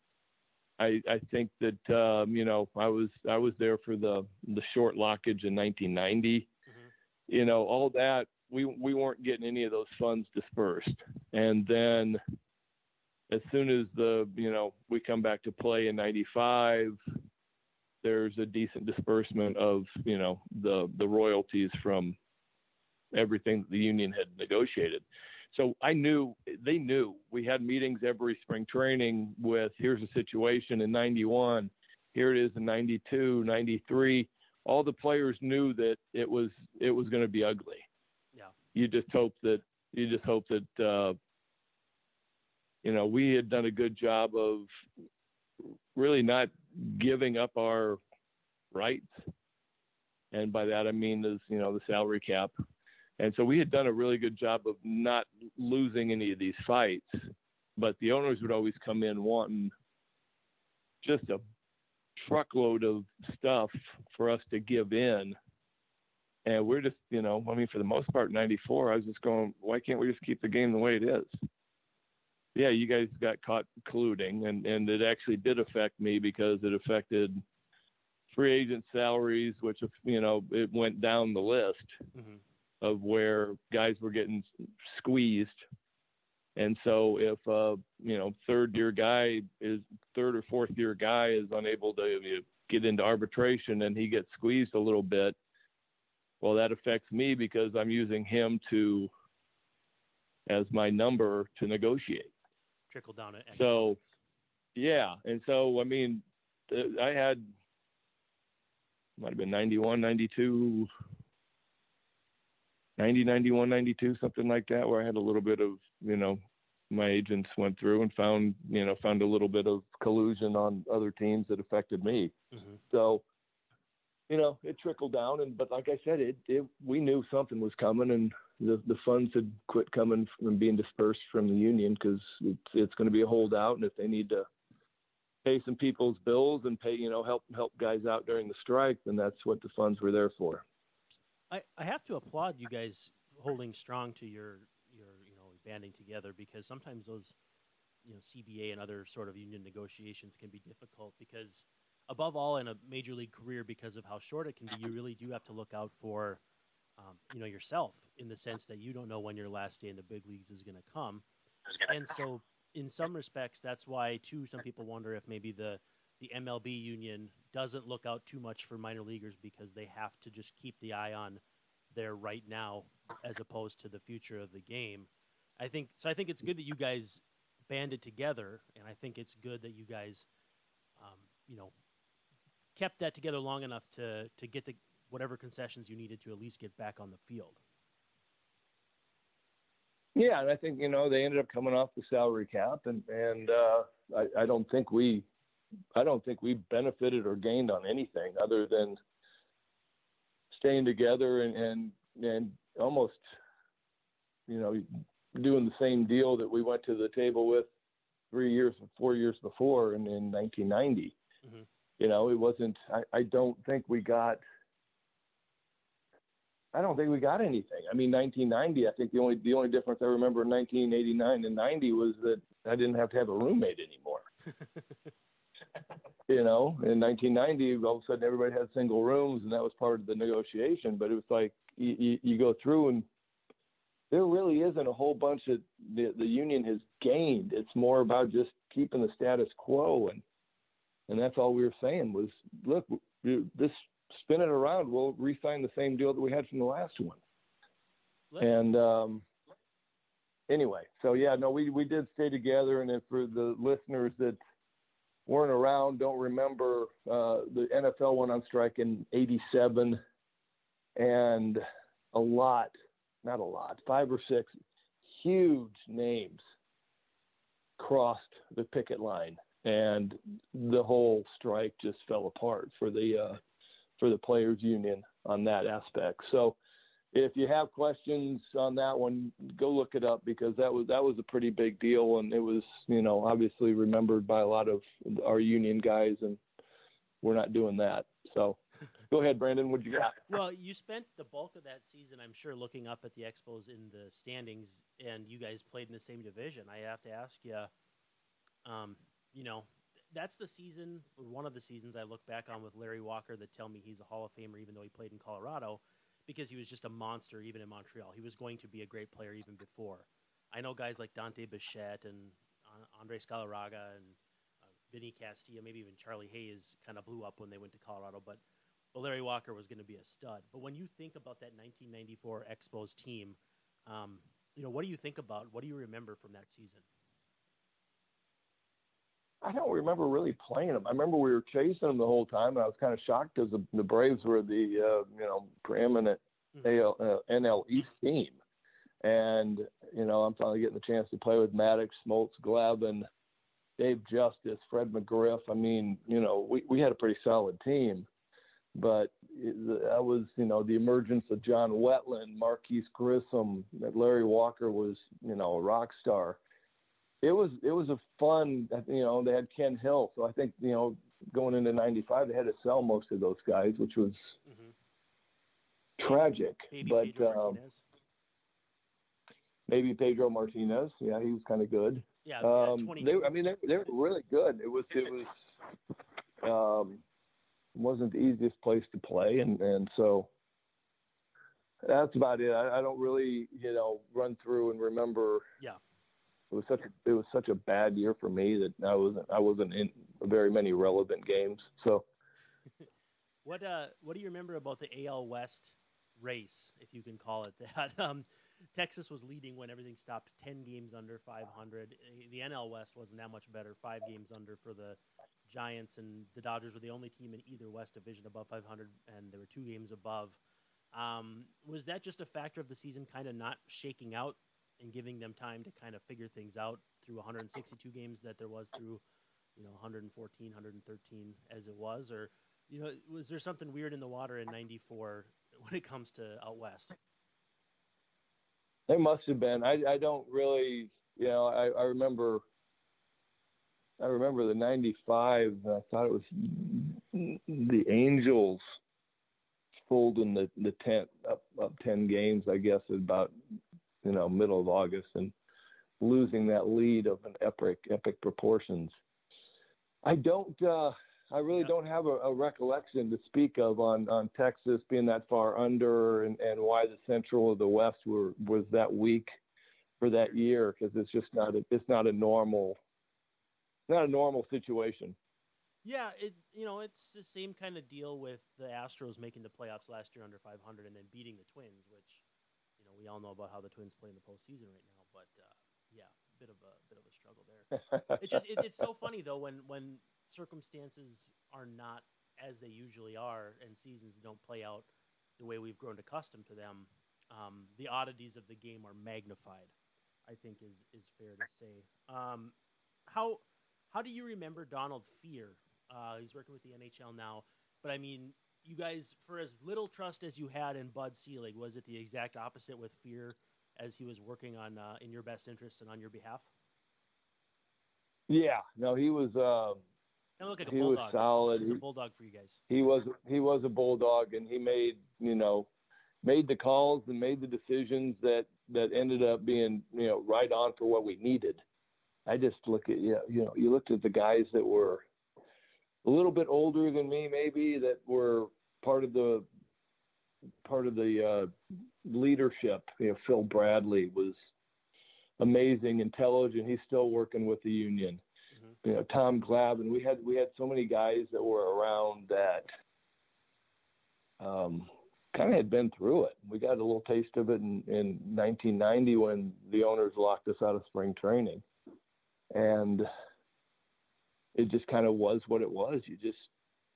S2: I, I think that um, you know I was I was there for the the short lockage in 1990. Mm-hmm. You know all that we we weren't getting any of those funds dispersed, and then as soon as the you know we come back to play in 95, there's a decent disbursement of you know the the royalties from everything the union had negotiated. So I knew they knew we had meetings every spring training with here's the situation in 91, here it is in 92, 93. All the players knew that it was it was going to be ugly.
S1: Yeah.
S2: You just hope that you just hope that uh, you know we had done a good job of really not giving up our rights. And by that I mean is you know the salary cap. And so we had done a really good job of not losing any of these fights, but the owners would always come in wanting just a truckload of stuff for us to give in. And we're just, you know, I mean, for the most part, 94, I was just going, why can't we just keep the game the way it is? Yeah, you guys got caught colluding, and, and it actually did affect me because it affected free agent salaries, which you know it went down the list mm-hmm. Of where guys were getting squeezed. And so if a you know third year guy is third or fourth year guy is unable to get into arbitration and he gets squeezed a little bit, well, that affects me because I'm using him to as my number to negotiate.
S1: Trickle down.
S2: So, yeah, and so I mean, I had might have been 91, 92, 90, 91, 92, something like that, where I had a little bit of, you know, my agents went through and found, you know, found a little bit of collusion on other teams that affected me. Mm-hmm. So, you know, it trickled down, and but like I said, it, it we knew something was coming, and the the funds had quit coming and being dispersed from the union because it's it's going to be a holdout, and if they need to pay some people's bills and pay, you know, help help guys out during the strike, then that's what the funds were there for.
S1: I, I have to applaud you guys holding strong to your your you know banding together because sometimes those you know CBA and other sort of union negotiations can be difficult because above all in a major league career because of how short it can be you really do have to look out for um, you know yourself in the sense that you don't know when your last day in the big leagues is going to come. And so in some respects that's why too some people wonder if maybe the the MLB union doesn't look out too much for minor leaguers because they have to just keep the eye on their right now as opposed to the future of the game. I think so. I think it's good that you guys banded together, and I think it's good that you guys, um, you know, kept that together long enough to to get the whatever concessions you needed to at least get back on the field.
S2: Yeah, and I think you know they ended up coming off the salary cap, and and uh, I, I don't think we I don't think we benefited or gained on anything other than staying together and and, and almost you know doing the same deal that we went to the table with three years four years before in, in 1990 mm-hmm. you know it wasn't I, I don't think we got I don't think we got anything. I mean, 1990. I think the only the only difference I remember in 1989 and 90 was that I didn't have to have a roommate anymore. you know, in 1990, all of a sudden everybody had single rooms, and that was part of the negotiation. But it was like you, you, you go through, and there really isn't a whole bunch that the, the union has gained. It's more about just keeping the status quo, and and that's all we were saying was, look, this spin it around, we'll re-sign the same deal that we had from the last one. Let's... And um, anyway, so yeah, no, we we did stay together, and for the listeners that weren't around, don't remember, uh, the NFL went on strike in '87, and a lot, not a lot, five or six huge names crossed the picket line, and the whole strike just fell apart for the uh, for the players union on that aspect. So if you have questions on that one, go look it up because that was that was a pretty big deal, and it was you know obviously remembered by a lot of our union guys, and we're not doing that. So go ahead, Brandon. What you got?
S1: Well, you spent the bulk of that season, I'm sure, looking up at the Expos in the standings, and you guys played in the same division. I have to ask you, um, you know, that's the season, one of the seasons I look back on with Larry Walker that tell me he's a Hall of Famer, even though he played in Colorado because he was just a monster even in Montreal. He was going to be a great player even before. I know guys like Dante Bichette and Andres Galarraga and uh, Vinny Castilla, maybe even Charlie Hayes kind of blew up when they went to Colorado, but but Larry Walker was going to be a stud. But when you think about that 1994 Expos team, um, you know, what do you think about? What do you remember from that season?
S2: I don't remember really playing them. I remember we were chasing them the whole time, and I was kind of shocked because the, the Braves were the uh, you know preeminent mm-hmm. AL, uh, NL East team, and you know I'm finally getting the chance to play with Maddux, Smoltz, Glavine, Dave Justice, Fred McGriff. I mean, you know, we we had a pretty solid team, but that was you know the emergence of John Wetteland, Marquis Grissom, Larry Walker was you know a rock star it was it was a fun. You know, they had Ken Hill, so I think you know going into '95 they had to sell most of those guys, which was mm-hmm. tragic.
S1: Maybe
S2: but
S1: Pedro um,
S2: maybe Pedro Martinez, yeah, he was kind of good.
S1: Yeah, um,
S2: they, I mean, they, they were really good. It was it was um, wasn't the easiest place to play, and and so that's about it. I, I don't really, you know, run through and remember.
S1: Yeah
S2: it was such a, it was such a bad year for me that I wasn't I wasn't in very many relevant games. So
S1: what uh, what do you remember about the AL West race, if you can call it that? Um, Texas was leading when everything stopped, ten games under 500. The NL West wasn't that much better, five games under for the Giants, and the Dodgers were the only team in either West division above 500, and there were two games above. Um, was that just a factor of the season kind of not shaking out and giving them time to kind of figure things out through 162 games that there was through, you know, 114, 113 as it was, or you know, was there something weird in the water in '94 when it comes to out west?
S2: There must have been. I I don't really, you know, I, I remember. I remember the '95. I thought it was the Angels folding the the tent up up ten games. I guess about you know middle of August and losing that lead of an epic epic proportions. I don't. uh I really don't have a, a, recollection to speak of on, on Texas being that far under and, and why the Central or the West were was that weak for that year because it's just not a, it's not a normal not a normal situation.
S1: Yeah, it you know it's the same kind of deal with the Astros making the playoffs last year under 500 and then beating the Twins, which know we all know about how the Twins play in the postseason right now. But uh, yeah, bit of a bit of a struggle there. it's just it, it's so funny though when when circumstances are not as they usually are and seasons don't play out the way we've grown accustomed to them, um, the oddities of the game are magnified. I think is is fair to say. Um, how how do you remember Donald Fehr? Uh, he's working with the NHL now, but I mean, you guys, for as little trust as you had in Bud Selig, was it the exact opposite with Fehr as he was working on uh, in your best interest and on your behalf?
S2: Yeah, no, he was. Um,
S1: like
S2: he bulldog. was solid.
S1: He was a bulldog for you guys.
S2: He was he was a bulldog, and he made you know made the calls and made the decisions that that ended up being you know right on for what we needed. I just look at you know, you know you looked at the guys that were a little bit older than me maybe that were part of the part of the uh, leadership. You know, Phil Bradley was amazing, intelligent. He's still working with the union you know Tom Glavine. We had we had so many guys that were around that um, kind of had been through it. We got a little taste of it in, in 1990 when the owners locked us out of spring training, and it just kind of was what it was. You just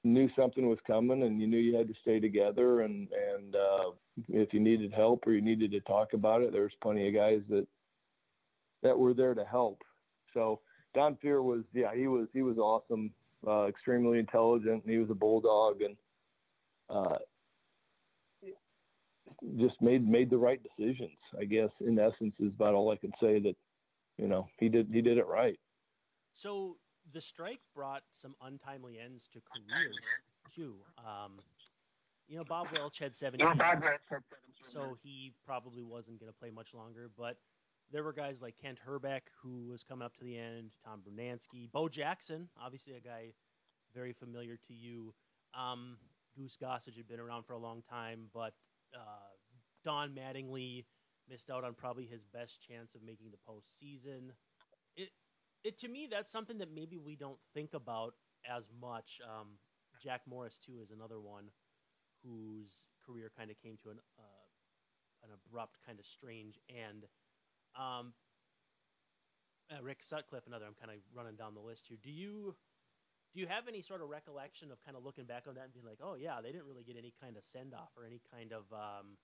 S2: knew something was coming, and you knew you had to stay together. And and uh, if you needed help or you needed to talk about it, there was plenty of guys that that were there to help. So Don Fehr was yeah he was he was awesome, uh, extremely intelligent. And he was a bulldog and uh, just made made the right decisions. I guess in essence is about all I can say. That you know he did he did it right.
S1: So the strike brought some untimely ends to careers too. Um, you know, Bob Welch had 17, so he probably wasn't going to play much longer. But there were guys like Kent Hrbek, who was coming up to the end, Tom Brunansky, Bo Jackson, obviously a guy very familiar to you. Um, Goose Gossage had been around for a long time, but uh, Don Mattingly missed out on probably his best chance of making the postseason. It, to me, that's something that maybe we don't think about as much. Um, Jack Morris too is another one whose career kind of came to an uh, an abrupt, kind of strange end. Um, uh, Rick Sutcliffe, another. I'm kind of running down the list here. Do you do you have any sort of recollection of kind of looking back on that and being like, oh yeah, they didn't really get any kind of send off or any kind of um,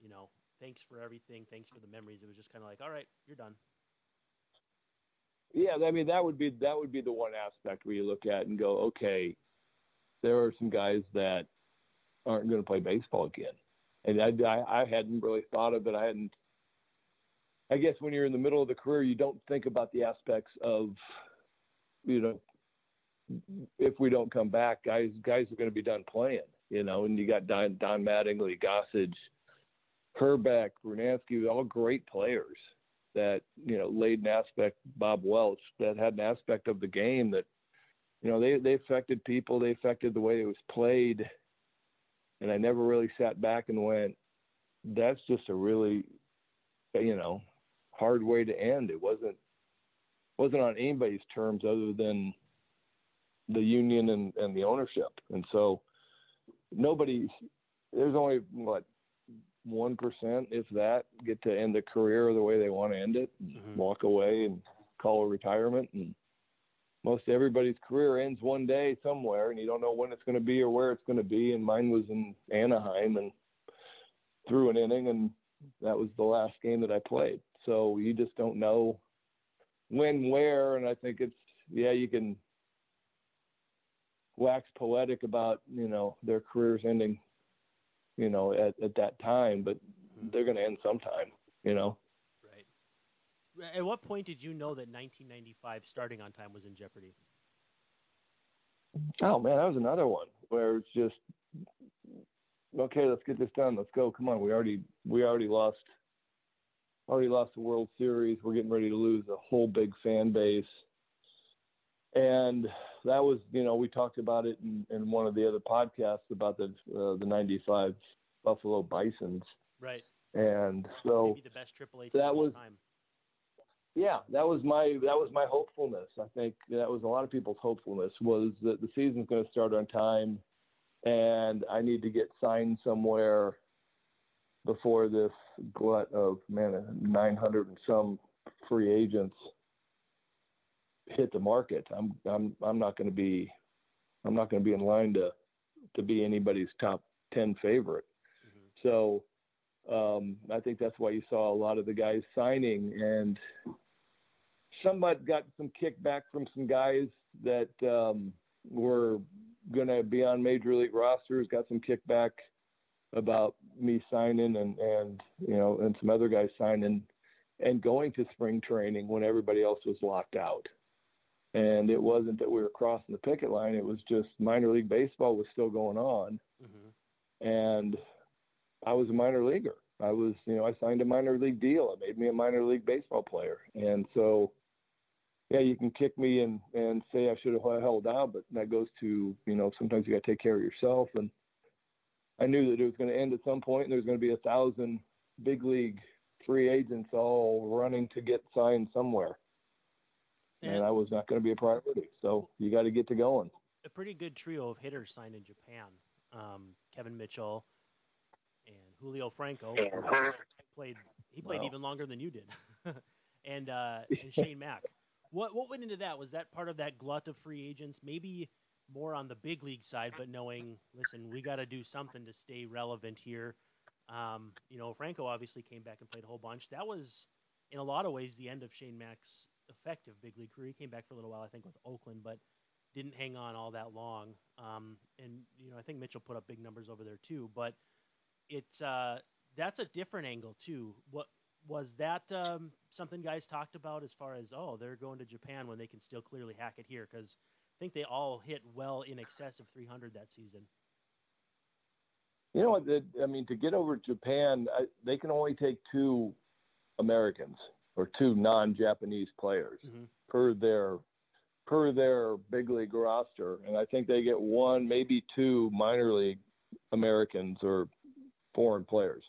S1: you know, thanks for everything, thanks for the memories. It was just kind of like, all right, you're done.
S2: Yeah, I mean that would be that would be the one aspect where you look at and go, okay, there are some guys that aren't going to play baseball again, and I, I I hadn't really thought of it. I hadn't I guess when you're in the middle of the career, you don't think about the aspects of, you know, if we don't come back, guys guys are going to be done playing, you know. And you got Don, Don Mattingly, Gossage, Hrbek, Brunansky, all great players that you know laid an aspect. Bob Welch that had an aspect of the game that, you know, they they affected people. They affected the way it was played. And I never really sat back and went, that's just a really, you know, hard way to end. It wasn't wasn't on anybody's terms other than the union and, and the ownership. And so nobody, there's only what one percent, if that, get to end the career the way they want to end it, mm-hmm. walk away and call a retirement. And most everybody's career ends one day somewhere, and you don't know when it's going to be or where it's going to be. And mine was in Anaheim, and threw an inning, and that was the last game that I played. So you just don't know when, where, and I think it's yeah, you can wax poetic about you know their careers ending, you know, at, at that time, but mm-hmm. they're going to end sometime, you know.
S1: Right. At what point did you know that 1995 starting on time was in jeopardy?
S2: Oh man, that was another one where it's just okay. Let's get this done. Let's go. Come on. We already we already lost already lost the World Series. We're getting ready to lose a whole big fan base and that was you know we talked about it in, in one of the other podcasts about the uh, the 95 buffalo bisons.
S1: Right.
S2: And so
S1: Maybe the best triple H
S2: that was
S1: time.
S2: yeah that was my that was my hopefulness. I think that was a lot of people's hopefulness was that the season's going to start on time and i need to get signed somewhere before this glut of man 900 and some free agents hit the market. I'm I'm I'm not going to be I'm not going to be in line to to be anybody's top ten favorite. Mm-hmm. So um, I think that's why you saw a lot of the guys signing, and somewhat got some kickback from some guys that um, were going to be on major league rosters. Got some kickback about me signing, and and you know, and some other guys signing and going to spring training when everybody else was locked out. And it wasn't that we were crossing the picket line, it was just minor league baseball was still going on. Mm-hmm. And I was a minor leaguer. I was, you know, I signed a minor league deal. It made me a minor league baseball player. And so, yeah, you can kick me and, and say I should have held out, but that goes to, you know, sometimes you got to take care of yourself. And I knew that it was going to end at some point and there's going to be a thousand big league free agents all running to get signed somewhere and, and I was not going to be a priority. So you got to get to going.
S1: A pretty good trio of hitters signed in Japan. Um, Kevin Mitchell and Julio Franco played. He played even longer than you did, and uh, and Shane Mack. What what went into that? Was that part of that glut of free agents? Maybe more on the big league side, but knowing, listen, we got to do something to stay relevant here. Um, you know, Franco obviously came back and played a whole bunch. That was, in a lot of ways, the end of Shane Mack's effective big league career. He came back for a little while, I think, with Oakland, but didn't hang on all that long. Um, and you know, I think Mitchell put up big numbers over there too. But it's uh, that's a different angle too. What was that um, something guys talked about as far as oh they're going to Japan when they can still clearly hack it here? Because I think they all hit well in excess of 300 that season.
S2: You know what? I mean, to get over Japan, I, they can only take two Americans or two non-Japanese players mm-hmm. per their per their big league roster, and I think they get one, maybe two minor league Americans or foreign players.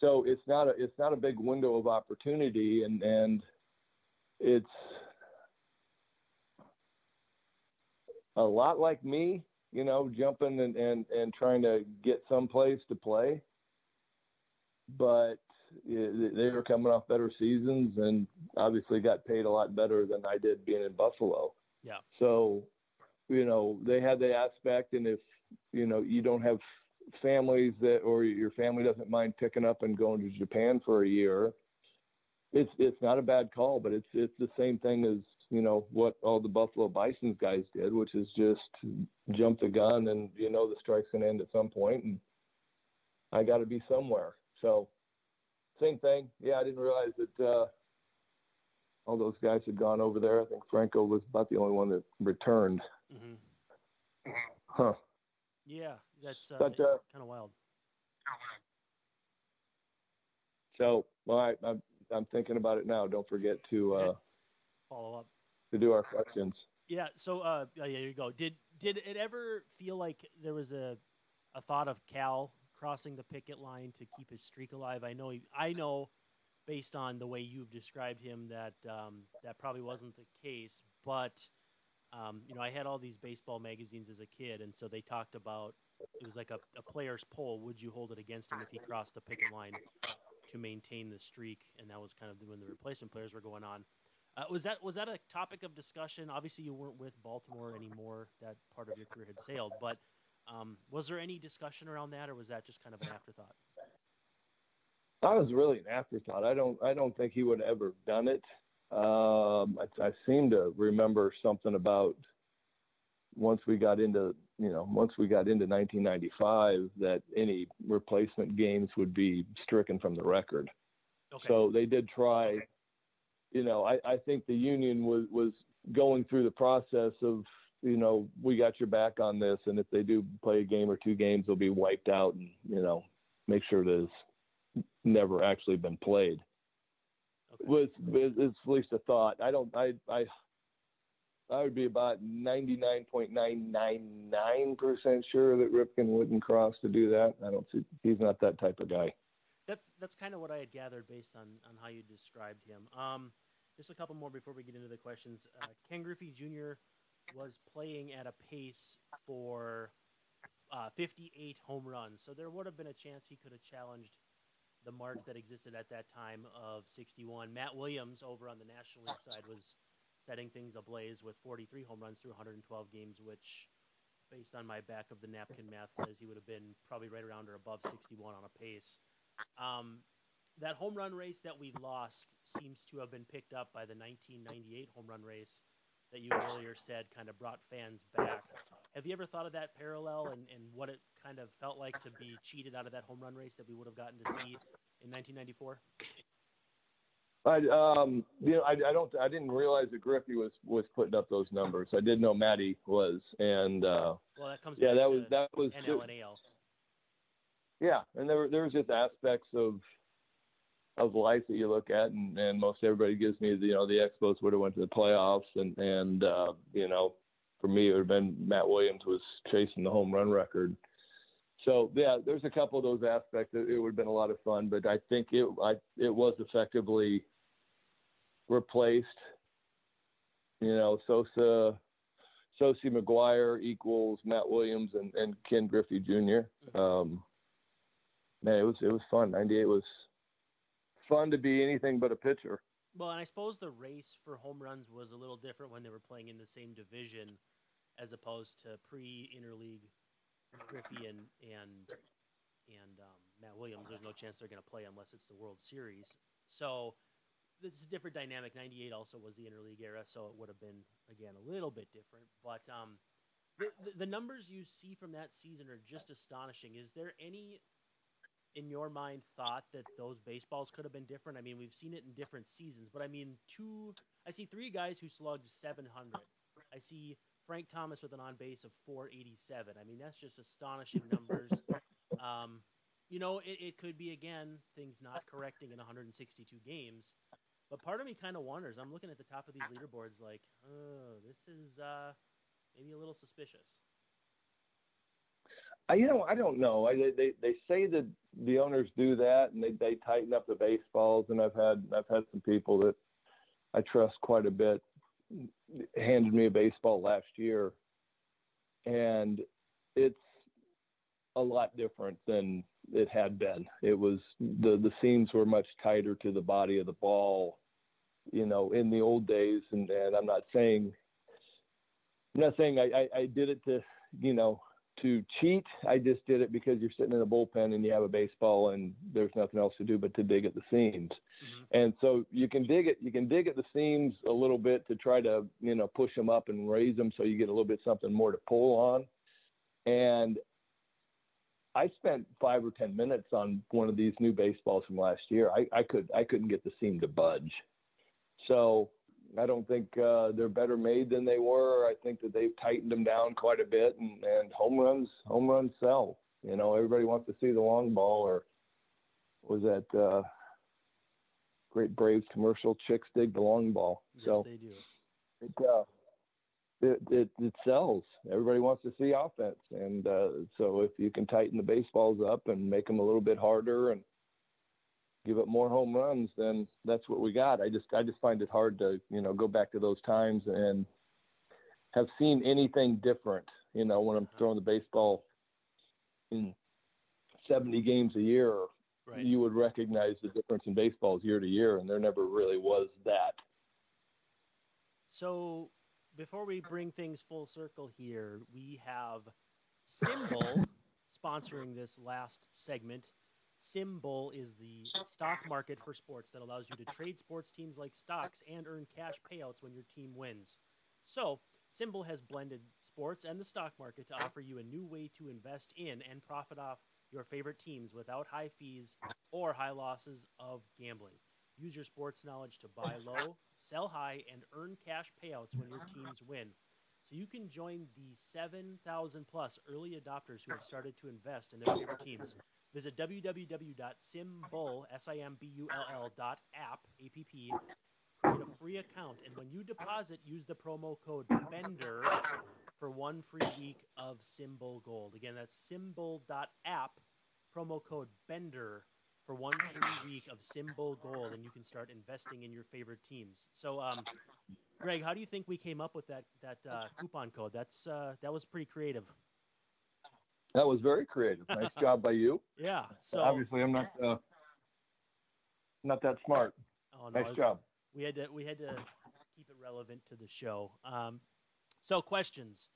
S2: So it's not a it's not a big window of opportunity, and and it's a lot like me, you know, jumping and and and trying to get someplace to play. But they were coming off better seasons and obviously got paid a lot better than I did being in Buffalo.
S1: Yeah.
S2: So, you know, they had the aspect, and if you know you don't have families that, or your family doesn't mind picking up and going to Japan for a year, it's it's not a bad call, but it's it's the same thing as you know what all the Buffalo Bison's guys did, which is just jump the gun and you know the strike's gonna end at some point, and I got to be somewhere. So same thing. Yeah, I didn't realize that uh, all those guys had gone over there. I think Franco was about the only one that returned. Mm-hmm. Huh.
S1: Yeah, that's uh, but, uh, kind of wild.
S2: So, well, I, I'm I'm thinking about it now. Don't forget to uh,
S1: follow up
S2: to do our questions.
S1: Yeah. So, uh, yeah, there you go. Did did it ever feel like there was a a thought of Cal crossing the picket line to keep his streak alive. I know, he, I know, based on the way you've described him, that um, that probably wasn't the case. But um, you know, I had all these baseball magazines as a kid, and so they talked about it was like a, a player's poll. Would you hold it against him if he crossed the picket line to maintain the streak? And that was kind of when the replacement players were going on. Uh, was that was that a topic of discussion? Obviously, you weren't with Baltimore anymore. That part of your career had sailed. But um, was there any discussion around that, or was that just kind of an afterthought?
S2: That was really an afterthought. I don't I don't think he would have ever done it. Um, I, I seem to remember something about once we got into you know once we got into 1995 that any replacement games would be stricken from the record. Okay. So they did try. You know, I, I think the union was was going through the process of you know we got your back on this, and if they do play a game or two games, they'll be wiped out, and you know make sure it has never actually been played. Okay. Was at least a thought. I don't. I I I would be about 99.999% sure that Ripken wouldn't cross to do that. I don't see he's not that type of guy.
S1: That's that's kind of what I had gathered based on on how you described him. Um, just a couple more before we get into the questions. Uh, Ken Griffey Jr. was playing at a pace for uh, 58 home runs, so there would have been a chance he could have challenged the mark that existed at that time of 61. Matt Williams over on the National League side was setting things ablaze with 43 home runs through 112 games, which, based on my back of the napkin math, says he would have been probably right around or above 61 on a pace. Um, that home run race that we lost seems to have been picked up by the 1998 home run race that you earlier said kind of brought fans back. Have you ever thought of that parallel and, and what it kind of felt like to be cheated out of that home run race that we would have gotten to see in 1994?
S2: I um you know I, I don't I didn't realize that Griffey was was putting up those numbers. I did know Maddie was, and uh,
S1: well that comes
S2: yeah that was that was
S1: NL and AL.
S2: Yeah, and there were there was just aspects of of life that you look at, and, and most everybody gives me the you know the Expos would have went to the playoffs, and and uh, you know for me it would have been Matt Williams was chasing the home run record. So yeah, there's a couple of those aspects. It, it would have been a lot of fun, but I think it I, it was effectively replaced. You know, Sosa, Sosi McGwire equals Matt Williams and, and Ken Griffey Jr. Um, man, it was it was fun. '98 was fun to be anything but a pitcher.
S1: Well, and I suppose the race for home runs was a little different when they were playing in the same division, as opposed to pre-interleague Griffey and and and um, Matt Williams. There's no chance they're going to play unless it's the World Series. So it's a different dynamic. '98 also was the interleague era, so it would have been again a little bit different. But um, the, the numbers you see from that season are just astonishing. Is there any in your mind thought that those baseballs could have been different? I mean, we've seen it in different seasons, but I mean, two. I see three guys who slugged 700. I see Frank Thomas with an on base of 487. I mean, that's just astonishing numbers. Um, you know, it, it could be again things not correcting in 162 games. But part of me kind of wonders. I'm looking at the top of these leaderboards, like, oh, this is uh, maybe a little suspicious.
S2: I, you know, I don't know. I, they they say that the owners do that and they they tighten up the baseballs. And I've had I've had some people that I trust quite a bit handed me a baseball last year, and it's a lot different than it had been. It was the the seams were much tighter to the body of the ball, you know, in the old days. And, and I'm not saying I'm not saying I, I, I did it to you know to cheat. I just did it because you're sitting in a bullpen and you have a baseball and there's nothing else to do but to dig at the seams. Mm-hmm. And so you can dig it, you can dig at the seams a little bit to try to, you know, push them up and raise them so you get a little bit something more to pull on. And I spent five or ten minutes on one of these new baseballs from last year. I, I could I couldn't get the seam to budge. So I don't think uh, they're better made than they were. I think that they've tightened them down quite a bit, and, and home runs home runs sell. You know, everybody wants to see the long ball, or was that uh, great Braves commercial? Chicks dig the long ball.
S1: Yes,
S2: so
S1: they do.
S2: It, uh, it, it, it sells. Everybody wants to see offense, and uh, so if you can tighten the baseballs up and make them a little bit harder and give up more home runs, then that's what we got. I just I just find it hard to you know go back to those times and have seen anything different. You know, when I'm throwing the baseball in 70 games a year, right. you would recognize the difference in baseballs year to year, and there never really was that.
S1: So, before we bring things full circle here, we have SimBull sponsoring this last segment. SimBull is the stock market for sports that allows you to trade sports teams like stocks and earn cash payouts when your team wins. So, SimBull has blended sports and the stock market to offer you a new way to invest in and profit off your favorite teams without high fees or high losses of gambling. Use your sports knowledge to buy low, sell high, and earn cash payouts when your teams win. So you can join the 7,000 plus early adopters who have started to invest in their favorite teams. Visit www.simbull, S-I-M-B-U-L-L dot app, create a free account, and when you deposit, use the promo code BENDER for one free week of SimBull Gold. Again, that's simbull.app, promo code BENDER for one free week of SimBull Gold, and you can start investing in your favorite teams. So, um, Gregg, how do you think we came up with that that uh, coupon code? That's uh, that was pretty creative.
S2: That was very creative. Nice job by you.
S1: Yeah. So
S2: obviously, I'm not uh, not that smart. Oh, no, nice was, job.
S1: We had to we had to keep it relevant to the show. Um, so questions.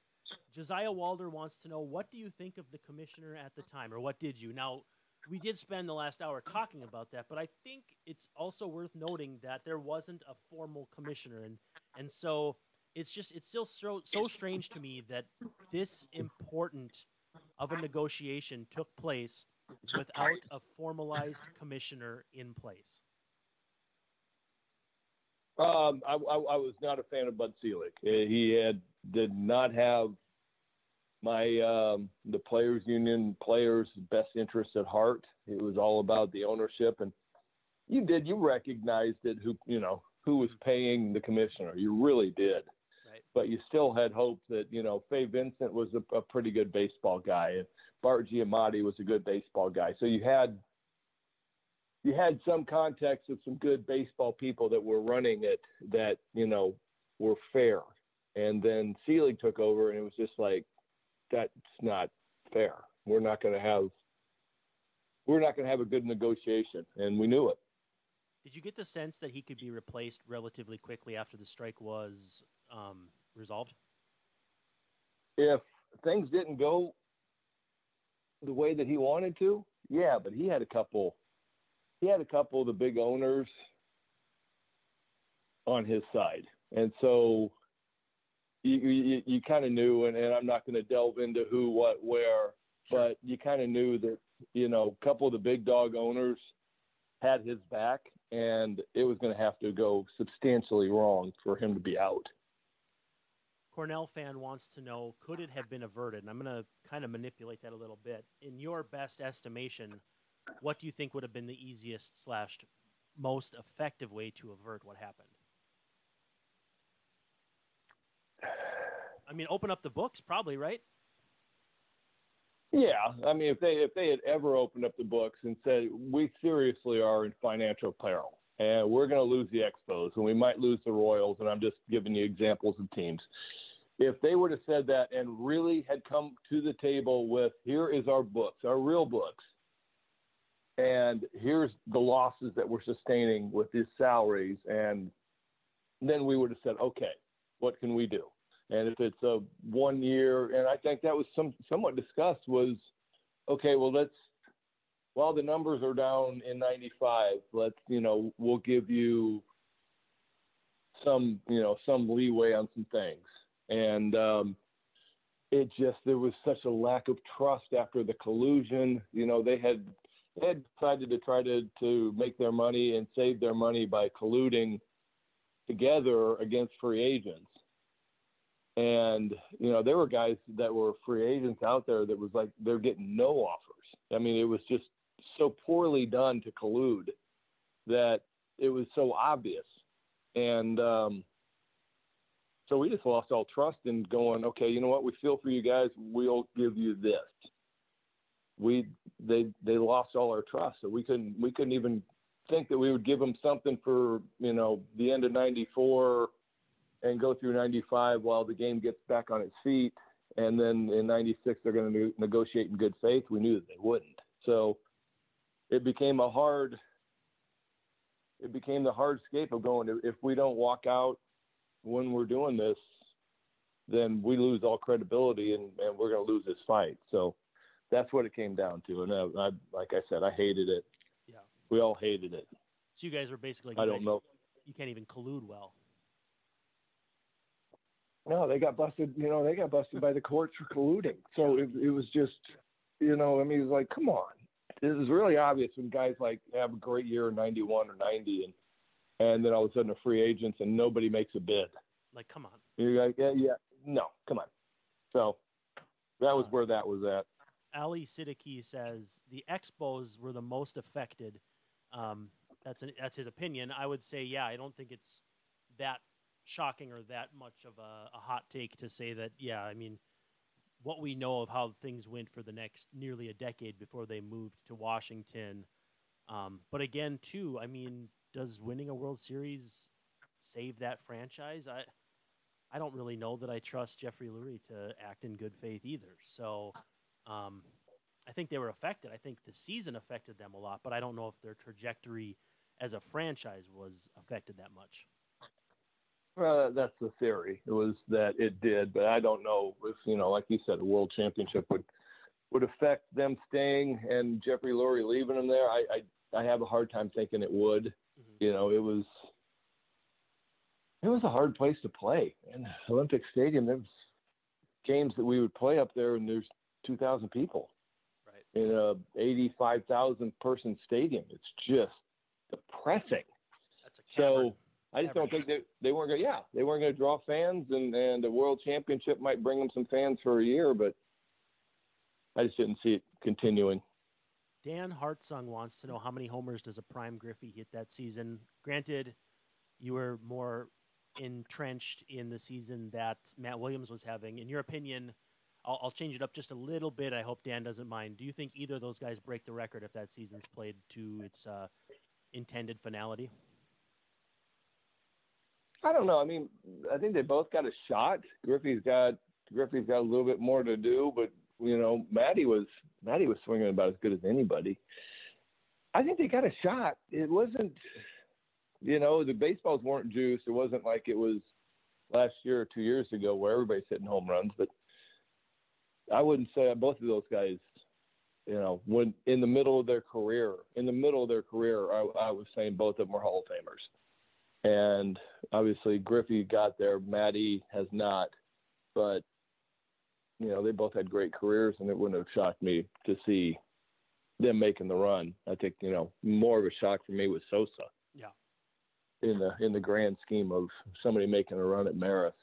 S1: Josiah Walder wants to know what do you think of the commissioner at the time, or what did you? Now, we did spend the last hour talking about that, but I think it's also worth noting that there wasn't a formal commissioner, and and so it's just it's still so so strange to me that this important of a negotiation took place without a formalized commissioner in place.
S2: Um, I, I, I, was not a fan of Bud Selig. He had did not have my um, the players union players best interest at heart. It was all about the ownership, and you did you recognized it who you know who was paying the commissioner. You really did. But you still had hope that you know Fay Vincent was a, a pretty good baseball guy, and Bart Giamatti was a good baseball guy. So you had you had some context of some good baseball people that were running it that you know were fair and then Selig took over, and it was just like, that's not fair. We're not going to have we're not going to have a good negotiation, and we knew it.
S1: Did you get the sense that he could be replaced relatively quickly after the strike was um, resolved?
S2: If things didn't go the way that he wanted to, yeah, but he had a couple. He had a couple of the big owners on his side, and so you you, you kind of knew, and, and I'm not going to delve into who, what, where, sure. but you kind of knew that you know a couple of the big dog owners had his back, and it was going to have to go substantially wrong for him to be out.
S1: Cornell fan wants to know could it have been averted? And I'm going to kind of manipulate that a little bit. In your best estimation, what do you think would have been the easiest slash most effective way to avert what happened? I mean, open up the books, probably, right?
S2: Yeah, I mean, if they if they had ever opened up the books and said we seriously are in financial peril and we're going to lose the Expos and we might lose the Royals, and I'm just giving you examples of teams. If they would have said that and really had come to the table with here is our books, our real books, and here's the losses that we're sustaining with these salaries, and then we would have said, okay, what can we do? And if it's a one year, and I think that was some somewhat discussed was, okay, well let's while the numbers are down in 95, let's you know we'll give you some you know some leeway on some things, and um, it just there was such a lack of trust after the collusion. You know they had they had decided to try to to make their money and save their money by colluding together against free agents and, you know, there were guys that were free agents out there that was like they're getting no offers. I mean, it was just so poorly done to collude that it was so obvious. And um, so we just lost all trust in going, okay, you know what, we feel for you guys, we'll give you this. We they they lost all our trust, so we couldn't we couldn't even think that we would give them something for you know the end of '94 and go through 95 while the game gets back on its feet. And then in 96, they're going to negotiate in good faith. We knew that they wouldn't. So it became a hard, it became the hard scape of going, if we don't walk out when we're doing this, then we lose all credibility and, and we're going to lose this fight. So that's what it came down to. And I, I, like I said, I hated it.
S1: Yeah.
S2: We all hated it.
S1: So you guys were basically,
S2: I don't know.
S1: You can't even collude well.
S2: No, they got busted. You know, they got busted by the courts for colluding. So it, it was just, you know, I mean, it was like, come on. This is really obvious when guys like have a great year in '91 or '90, and and then all of a sudden are free agents and nobody makes a bid.
S1: Like, come on.
S2: You're like, yeah, yeah, no, come on. So that was uh, where that was at.
S1: Ali Siddiqui says the Expos were the most affected. Um, that's an, that's his opinion. I would say, yeah, I don't think it's that shocking or that much of a, a hot take to say that. Yeah, I mean, what we know of how things went for the next nearly a decade before they moved to Washington. Um, but again, too, I mean, does winning a World Series save that franchise? I I don't really know that I trust Jeffrey Loria to act in good faith either. So um, I think they were affected. I think the season affected them a lot, but I don't know if their trajectory as a franchise was affected that much.
S2: Well, that's the theory. It was that it did, but I don't know if you know, like you said, a world championship would would affect them staying and Jeffrey Loria leaving them there. I I, I have a hard time thinking it would. Mm-hmm. You know, it was it was a hard place to play in Olympic Stadium. There's games that we would play up there, and there's 2,000 people
S1: right.
S2: in a 85,000 person stadium. It's just depressing. That's a cavern. so I just don't think they they weren't going. To, yeah, they weren't going to draw fans, and and the World Championship might bring them some fans for a year, but I just didn't see it continuing.
S1: Dan Hartsung wants to know how many homers does a prime Griffey hit that season. Granted, you were more entrenched in the season that Matt Williams was having. In your opinion, I'll, I'll, change it up just a little bit. I hope Dan doesn't mind. Do you think either of those guys break the record if that season's played to its uh, intended finality?
S2: I don't know. I mean, I think they both got a shot. Griffey's got Griffey's got a little bit more to do, but you know, Matty was Matty was swinging about as good as anybody. I think they got a shot. It wasn't, you know, the baseballs weren't juiced. It wasn't like it was last year or two years ago where everybody's hitting home runs. But I wouldn't say both of those guys, you know, when in the middle of their career, in the middle of their career, I, I was saying both of them were Hall of Famers. And obviously Griffey got there, Matty has not, but you know they both had great careers, and it wouldn't have shocked me to see them making the run. I think you know more of a shock for me was Sosa.
S1: Yeah.
S2: In the in the grand scheme of somebody making a run at Maris.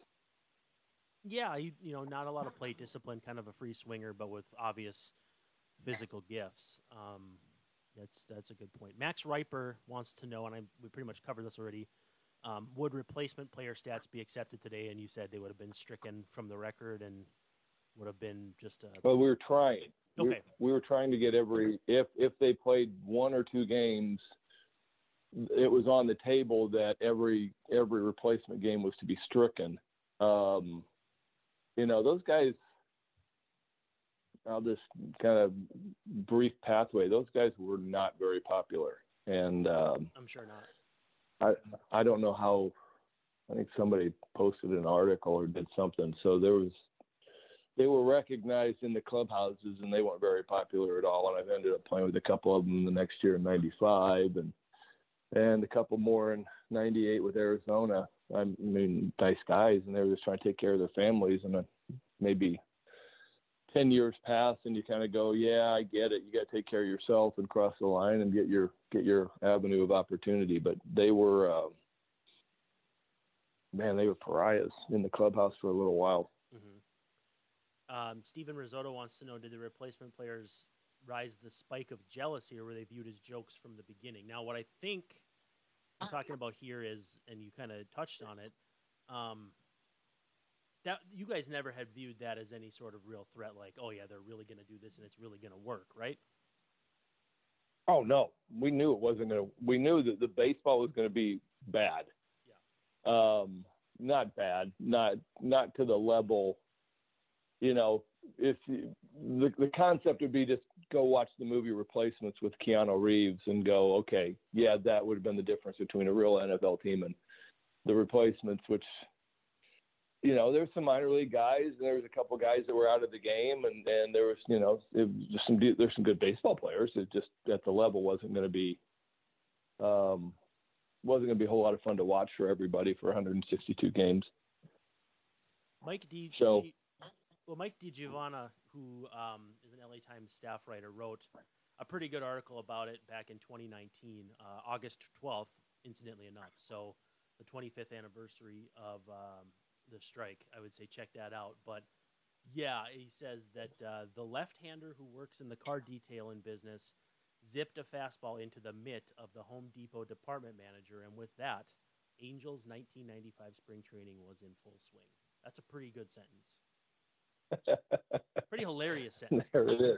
S1: Yeah, you, you know, not a lot of plate discipline, kind of a free swinger, but with obvious physical gifts. Um, that's that's a good point. Max Riper wants to know, and I we pretty much covered this already. Um, would replacement player stats be accepted today? And you said they would have been stricken from the record and would have been just a.
S2: Well, we were trying.
S1: Okay.
S2: We, we were trying to get every if if they played one or two games, it was on the table that every every replacement game was to be stricken. Um, you know, those guys. I'll just kind of brief pathway. Those guys were not very popular, and um,
S1: I'm sure not.
S2: I I don't know how. I think somebody posted an article or did something. So there was, they were recognized in the clubhouses and they weren't very popular at all. And I've ended up playing with a couple of them the next year in '95 and and a couple more in '98 with Arizona. I mean, nice guys, and they were just trying to take care of their families. And uh, maybe 10 years pass and you kind of go, yeah, I get it. You got to take care of yourself and cross the line and get your, get your avenue of opportunity. But they were, uh, man, they were pariahs in the clubhouse for a little while.
S1: Mm-hmm. Um, Stephen Risotto wants to know, did the replacement players rise the spike of jealousy or were they viewed as jokes from the beginning? Now, what I think I'm talking about here is, and you kind of touched on it, um, that you guys never had viewed that as any sort of real threat like oh yeah they're really going to do this and it's really going to work right?
S2: Oh no. We knew it wasn't going to we knew that the baseball was going to be bad.
S1: Yeah.
S2: Um not bad, not not to the level. You know, if you, the the concept would be just go watch the movie Replacements with Keanu Reeves and go, okay, yeah, that would have been the difference between a real NFL team and the Replacements, which you know, there's some minor league guys, and there was a couple guys that were out of the game, and and there was, you know, it was some there's some good baseball players. It just at the level wasn't going to be, um, wasn't going to be a whole lot of fun to watch for everybody for 162 games.
S1: Mike D.
S2: So,
S1: well, Mike DiGiovanna, who um, is an LA Times staff writer, wrote a pretty good article about it back in 2019, uh, August 12th, incidentally enough. So, the 25th anniversary of um, the strike. I would say check that out. But yeah, he says that uh, the left-hander who works in the car detailing business zipped a fastball into the mitt of the Home Depot department manager, and with that, Angels 1995 spring training was in full swing. That's a pretty good sentence. pretty hilarious sentence.
S2: There it is.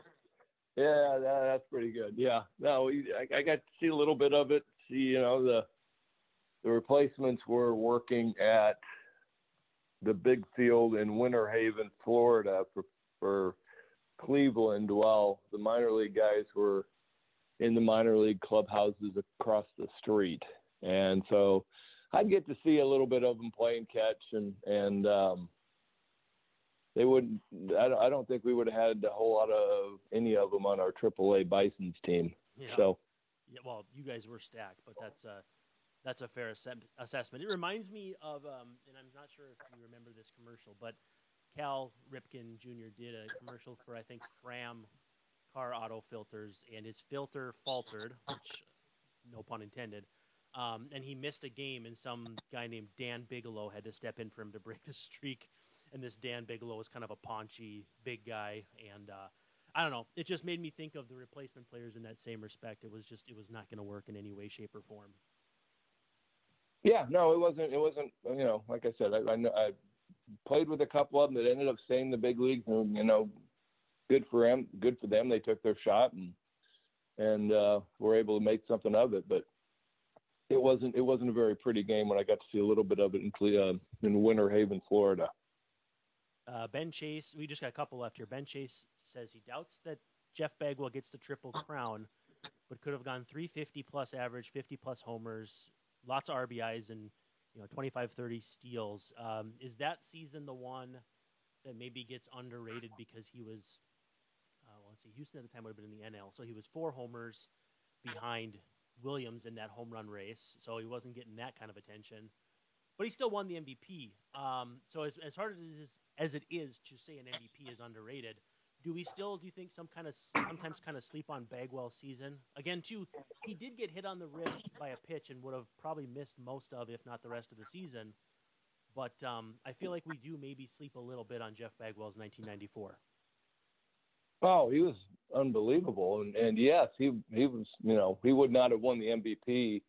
S2: Yeah, that, that's pretty good. Yeah, no, I, I got to see a little bit of it. See, you know, the the replacements were working at the big field in Winter Haven, Florida for, for Cleveland while the minor league guys were in the minor league clubhouses across the street. And so I'd get to see a little bit of them playing catch and, and, um, they wouldn't, I don't think we would have had a whole lot of any of them on our AAA Bison's team.
S1: Yeah.
S2: So,
S1: yeah, well, you guys were stacked, but that's, uh, that's a fair assessment. It reminds me of, um, and I'm not sure if you remember this commercial, but Cal Ripken Jr. did a commercial for I think Fram car auto filters, and his filter faltered, which no pun intended. Um, and he missed a game, and some guy named Dan Bigelow had to step in for him to break the streak. And this Dan Bigelow was kind of a paunchy, big guy, and uh, I don't know. It just made me think of the replacement players in that same respect. It was just, it was not going to work in any way, shape, or form.
S2: Yeah, no, it wasn't. It wasn't. You know, like I said, I, I, I played with a couple of them that ended up staying in the big leagues, and you know, good for them. Good for them. They took their shot and and uh, were able to make something of it. But it wasn't. It wasn't a very pretty game when I got to see a little bit of it in uh, in Winter Haven, Florida.
S1: Uh, ben Chase, we just got a couple left here. Ben Chase says he doubts that Jeff Bagwell gets the triple crown, but could have gone 350 plus average, 50 plus homers, lots of RBIs and you know 25 30 steals. Um, is that season the one that maybe gets underrated because he was uh, well, let's see, Houston at the time would have been in the NL, so he was four homers behind Williams in that home run race, so he wasn't getting that kind of attention. But he still won the MVP. Um, so as, as hard as, as it is to say an MVP is underrated, do we still do you think some kind of sometimes kind of sleep on Bagwell season? Again too he did get hit on the wrist by a pitch and would have probably missed most of if not the rest of the season. But um, I feel like we do maybe sleep a little bit on Jeff Bagwell's 1994
S2: oh he was unbelievable. And and yes he he was you know he would not have won the MVP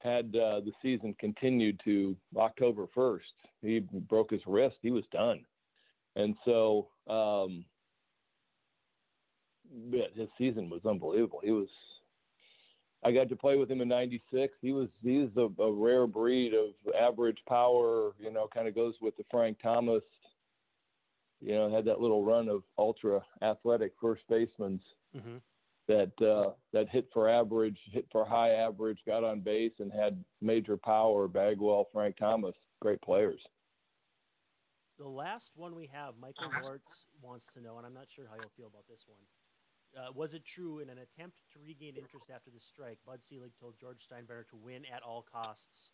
S2: had uh, the season continued to October 1st he broke his wrist. He was done. And so um, his season was unbelievable. He was. I got to play with him in '96. He was he's a, a rare breed of average power. You know, kind of goes with the Frank Thomas. You know, had that little run of ultra athletic first basemen mm-hmm. that uh, that hit for average, hit for high average, got on base, and had major power. Bagwell, Frank Thomas, great players.
S1: The last one we have, Michael Lortz wants to know, and I'm not sure how you'll feel about this one. Uh, was it true in an attempt to regain interest after the strike, Bud Selig told George Steinbrenner to win at all costs?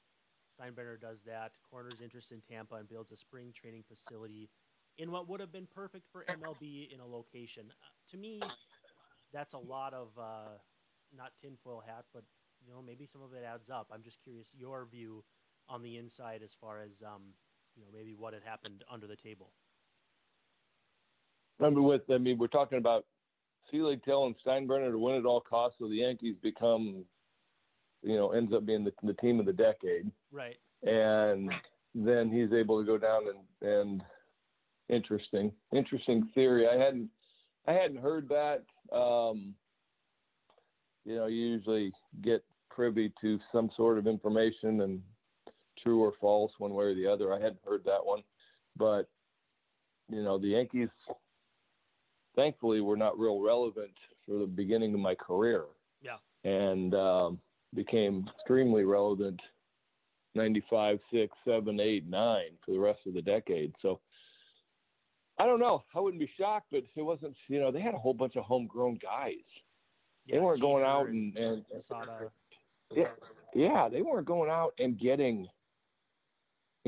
S1: Steinbrenner does that, corners interest in Tampa, and builds a spring training facility in what would have been perfect for MLB in a location. Uh, to me, that's a lot of uh, not tinfoil hat, but you know maybe some of it adds up. I'm just curious your view on the inside as far as um, you know maybe what had happened under the table.
S2: Remember, with I mean, we're talking about Selig telling Steinbrenner to win at all costs, so the Yankees become, you know, ends up being the, the team of the decade.
S1: Right.
S2: And then he's able to go down and and interesting, interesting theory. I hadn't I hadn't heard that. Um, you know, you usually get privy to some sort of information and true or false one way or the other. I hadn't heard that one, but you know, the Yankees, thankfully, we were not real relevant for the beginning of my career.
S1: Yeah.
S2: And um, became extremely relevant 95, 6, 7, 8, 9 for the rest of the decade. So I don't know. I wouldn't be shocked, but it wasn't, you know, they had a whole bunch of homegrown guys.
S1: Yeah,
S2: they weren't going out and, and
S1: Posada.
S2: yeah, yeah, they weren't going out and getting,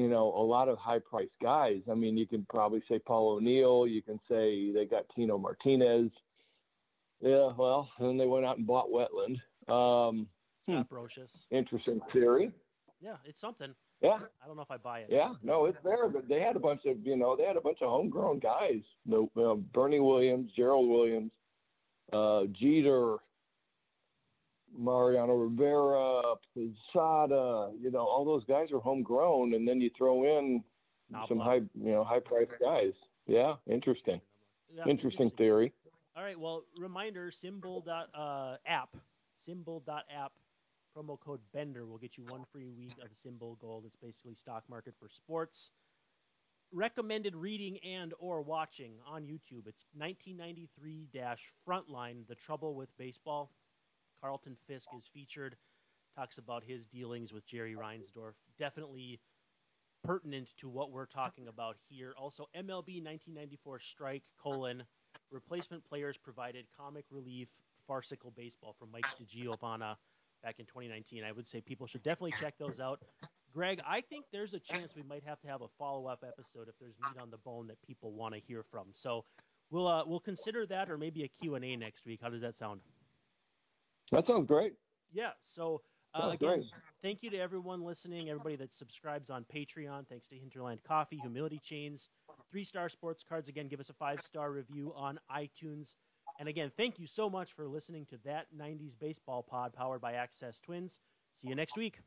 S2: you know, a lot of high priced guys. I mean, you can probably say Paul O'Neill. You can say they got Tino Martinez. Yeah, well, and they went out and bought Wetteland. Um,
S1: Scott Brosius.
S2: interesting theory.
S1: Yeah, it's something.
S2: Yeah,
S1: I don't know if I buy it.
S2: yeah, no, it's there. But they had a bunch of, you know, they had a bunch of homegrown guys. The uh, Bernie Williams, Gerald Williams, uh, Jeter, Mariano Rivera, Posada. You know, all those guys are homegrown, and then you throw in some
S1: Knoblauch.
S2: high, you know, high priced guys. Yeah, interesting.
S1: Yeah, it's
S2: Interesting theory.
S1: All right. Well, reminder: simbull dot uh, app, simbull dot app, promo code Bender will get you one free week of SimBull Gold. It's basically stock market for sports. Recommended reading and or watching on YouTube. It's 1993 Frontline: The Trouble with Baseball. Carlton Fisk is featured. Talks about his dealings with Jerry Reinsdorf. Definitely pertinent to what we're talking about here. Also, MLB 1994 strike colon replacement players provided comic relief farcical baseball from Mike DiGiovanna back in 2019. I would say people should definitely check those out. Gregg, I think there's a chance we might have to have a follow-up episode if there's meat on the bone that people want to hear from. So we'll uh, we'll consider that or maybe a Q&A next week. How does that sound?
S2: That sounds great.
S1: Yeah. So uh, again,
S2: great.
S1: thank you to everyone listening, everybody that subscribes on Patreon. Thanks to Hinterland Coffee, Humility Chains, Three Star Sports Cards. Again, give us a five star review on iTunes. And again, thank you so much for listening to that 90s baseball pod powered by Access Twins. See you next week.